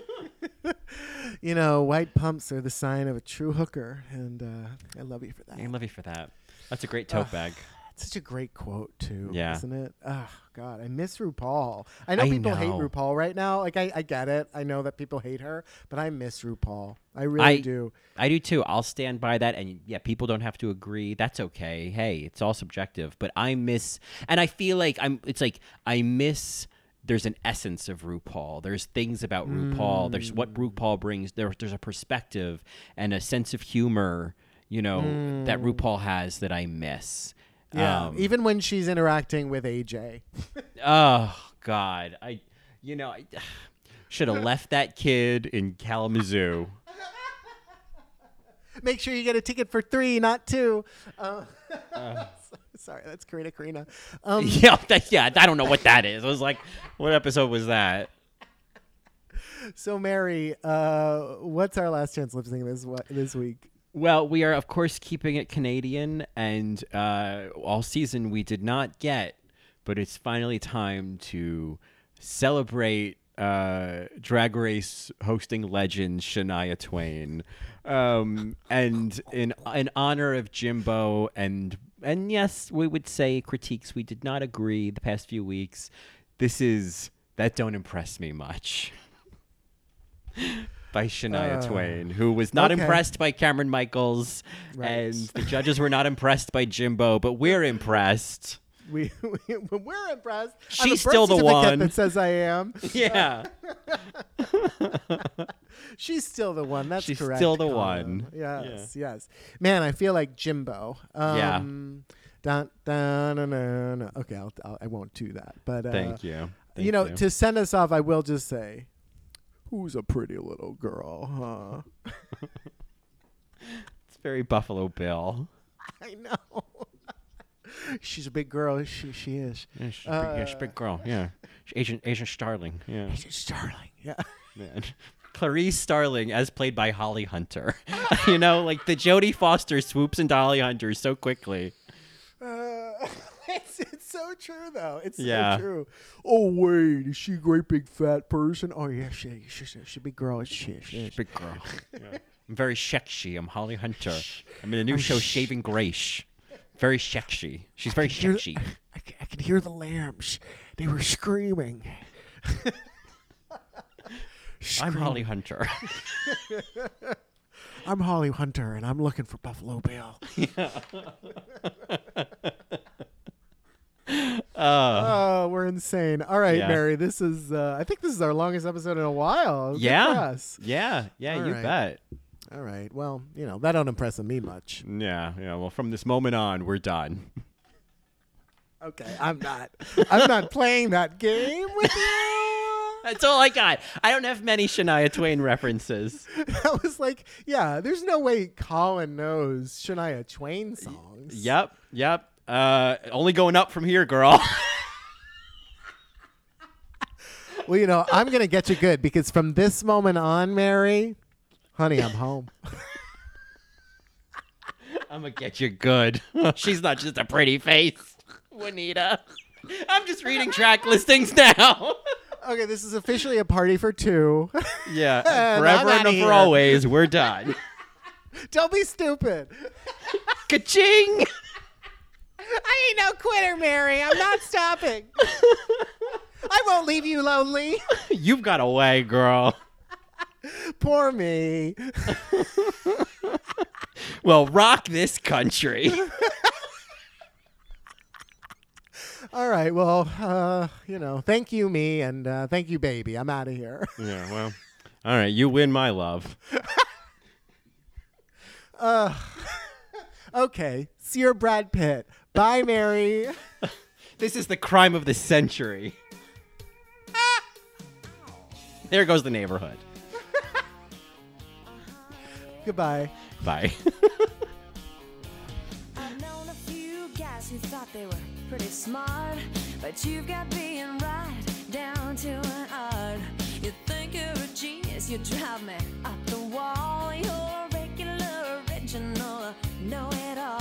You know, white pumps are the sign of a true hooker, and uh, I love you for that. i love you for that. That's a great tote bag It's such a great quote too, Yeah. isn't it? Oh God, I miss RuPaul. I know I people hate. RuPaul right now. Like I, I get it. I know that people hate her, but I miss RuPaul. I really I- do. I do too. I'll stand by that. And yeah, people don't have to agree. That's okay. Hey, it's all subjective. But I miss, and I feel like I'm. It's like I miss. There's an essence of RuPaul. There's things about RuPaul. There's what mm. RuPaul brings. There, there's a perspective and a sense of humor. You know that mm. RuPaul has that I miss. Yeah, Um, even when she's interacting with AJ. Oh God, I, you know, I should have left that kid in Kalamazoo. Make sure you get a ticket for three, not two. Uh, sorry, that's Karina Karina. Um, yeah, that, yeah. I don't know what that is. I was like, what episode was that? so Mary, uh, what's our last chance lip sync this this week? Well, we are of course keeping it Canadian, and uh, all season we did not get, but it's finally time to celebrate uh, Drag Race hosting legend Shania Twain, um, and in in honor of Jimbo and and yes, we would say critiques we did not agree the past few weeks. This is that don't impress me much. By Shania Uh, Twain, who was not okay. impressed by Cameron Michaels, Right. and the judges were not impressed by Jimbo, but we're impressed. We, we we're impressed. I have a She's birth still the one. that says I am. Yeah. She's still the one. That's correct. She's correct. still the Colin. one. Yes, yes. Man, I feel like Jimbo. Um, Yeah. Dun, dun, dun, dun, dun. Okay, I'll, I'll, I won't do that. But uh, Thank you. Thank you know, to send us off, I will just say, "Who's a pretty little girl, huh?" it's very Buffalo Bill. I know. She's a big girl. She she is. Yeah, she's, a big, yeah, she's a Uh, big girl. Yeah, she's Asian Asian Starling. Yeah, She's Starling. Yeah. man. Clarice Starling, as played by Holly Hunter. you know, like the Jodie Foster swoops into Holly Hunter so quickly. Uh, it's, it's so true though. It's Yeah. so true. Oh wait, is she a great big fat person? Oh yeah, she she she, she a big girl. She, she, She's a big girl. Yeah. I'm very sexy. I'm Holly Hunter. I'm in a new oh, show, Saving Grace. Very sexy. She's very hear- sexy. I, I could hear the lambs. They were screaming. I'm Holly Hunter. I'm Holly Hunter, and I'm looking for Buffalo Bill. Oh, we're insane. All right, Yeah. Mary. This is. Uh, I think this is our longest episode in a while. Yeah. Yeah. Yeah. All you right. bet. All right. Well, you know that don't impress me much. Yeah. Yeah. Well, from this moment on, we're done. Okay, I'm not. I'm not playing that game with you. That's all I got. I don't have many Shania Twain references. I was like, yeah, there's no way Colin knows Shania Twain songs. Yep. Yep. Uh, only going up from here, girl. Well, you know, I'm gonna get you good because from this moment on, Mary, honey, I'm home. I'm gonna get you good. She's not just a pretty face, Juanita. I'm just reading track listings now. Okay, this is officially a party for two. yeah, I'm forever and here. for always, we're done. Don't be stupid. Ka-ching! I ain't no quitter, Mary. I'm not stopping. I won't leave you lonely. You've got away, girl. Poor me. Well, rock this country. All right. Well, uh, you know, thank you, me, and uh, thank you, baby. I'm out of here. yeah, well, all right, you win my love. okay. See your Brad Pitt. Bye, Mary. This is the crime of the century. There goes the neighborhood. Goodbye. Bye. I've known a few guys who thought they were pretty smart, but you've got being right down to an art. You think you're a genius, you drive me up the wall. You're a regular, original, know it all.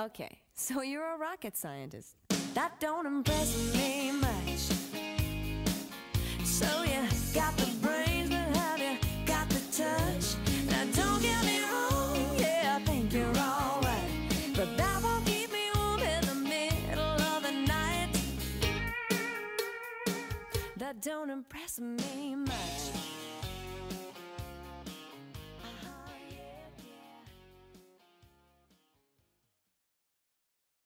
Okay, so you're a rocket scientist. That don't impress me much. So you got the brains, but have you got the touch? Now don't get me wrong, yeah, I think you're alright. But that won't keep me warm in the middle of the night. That don't impress me much.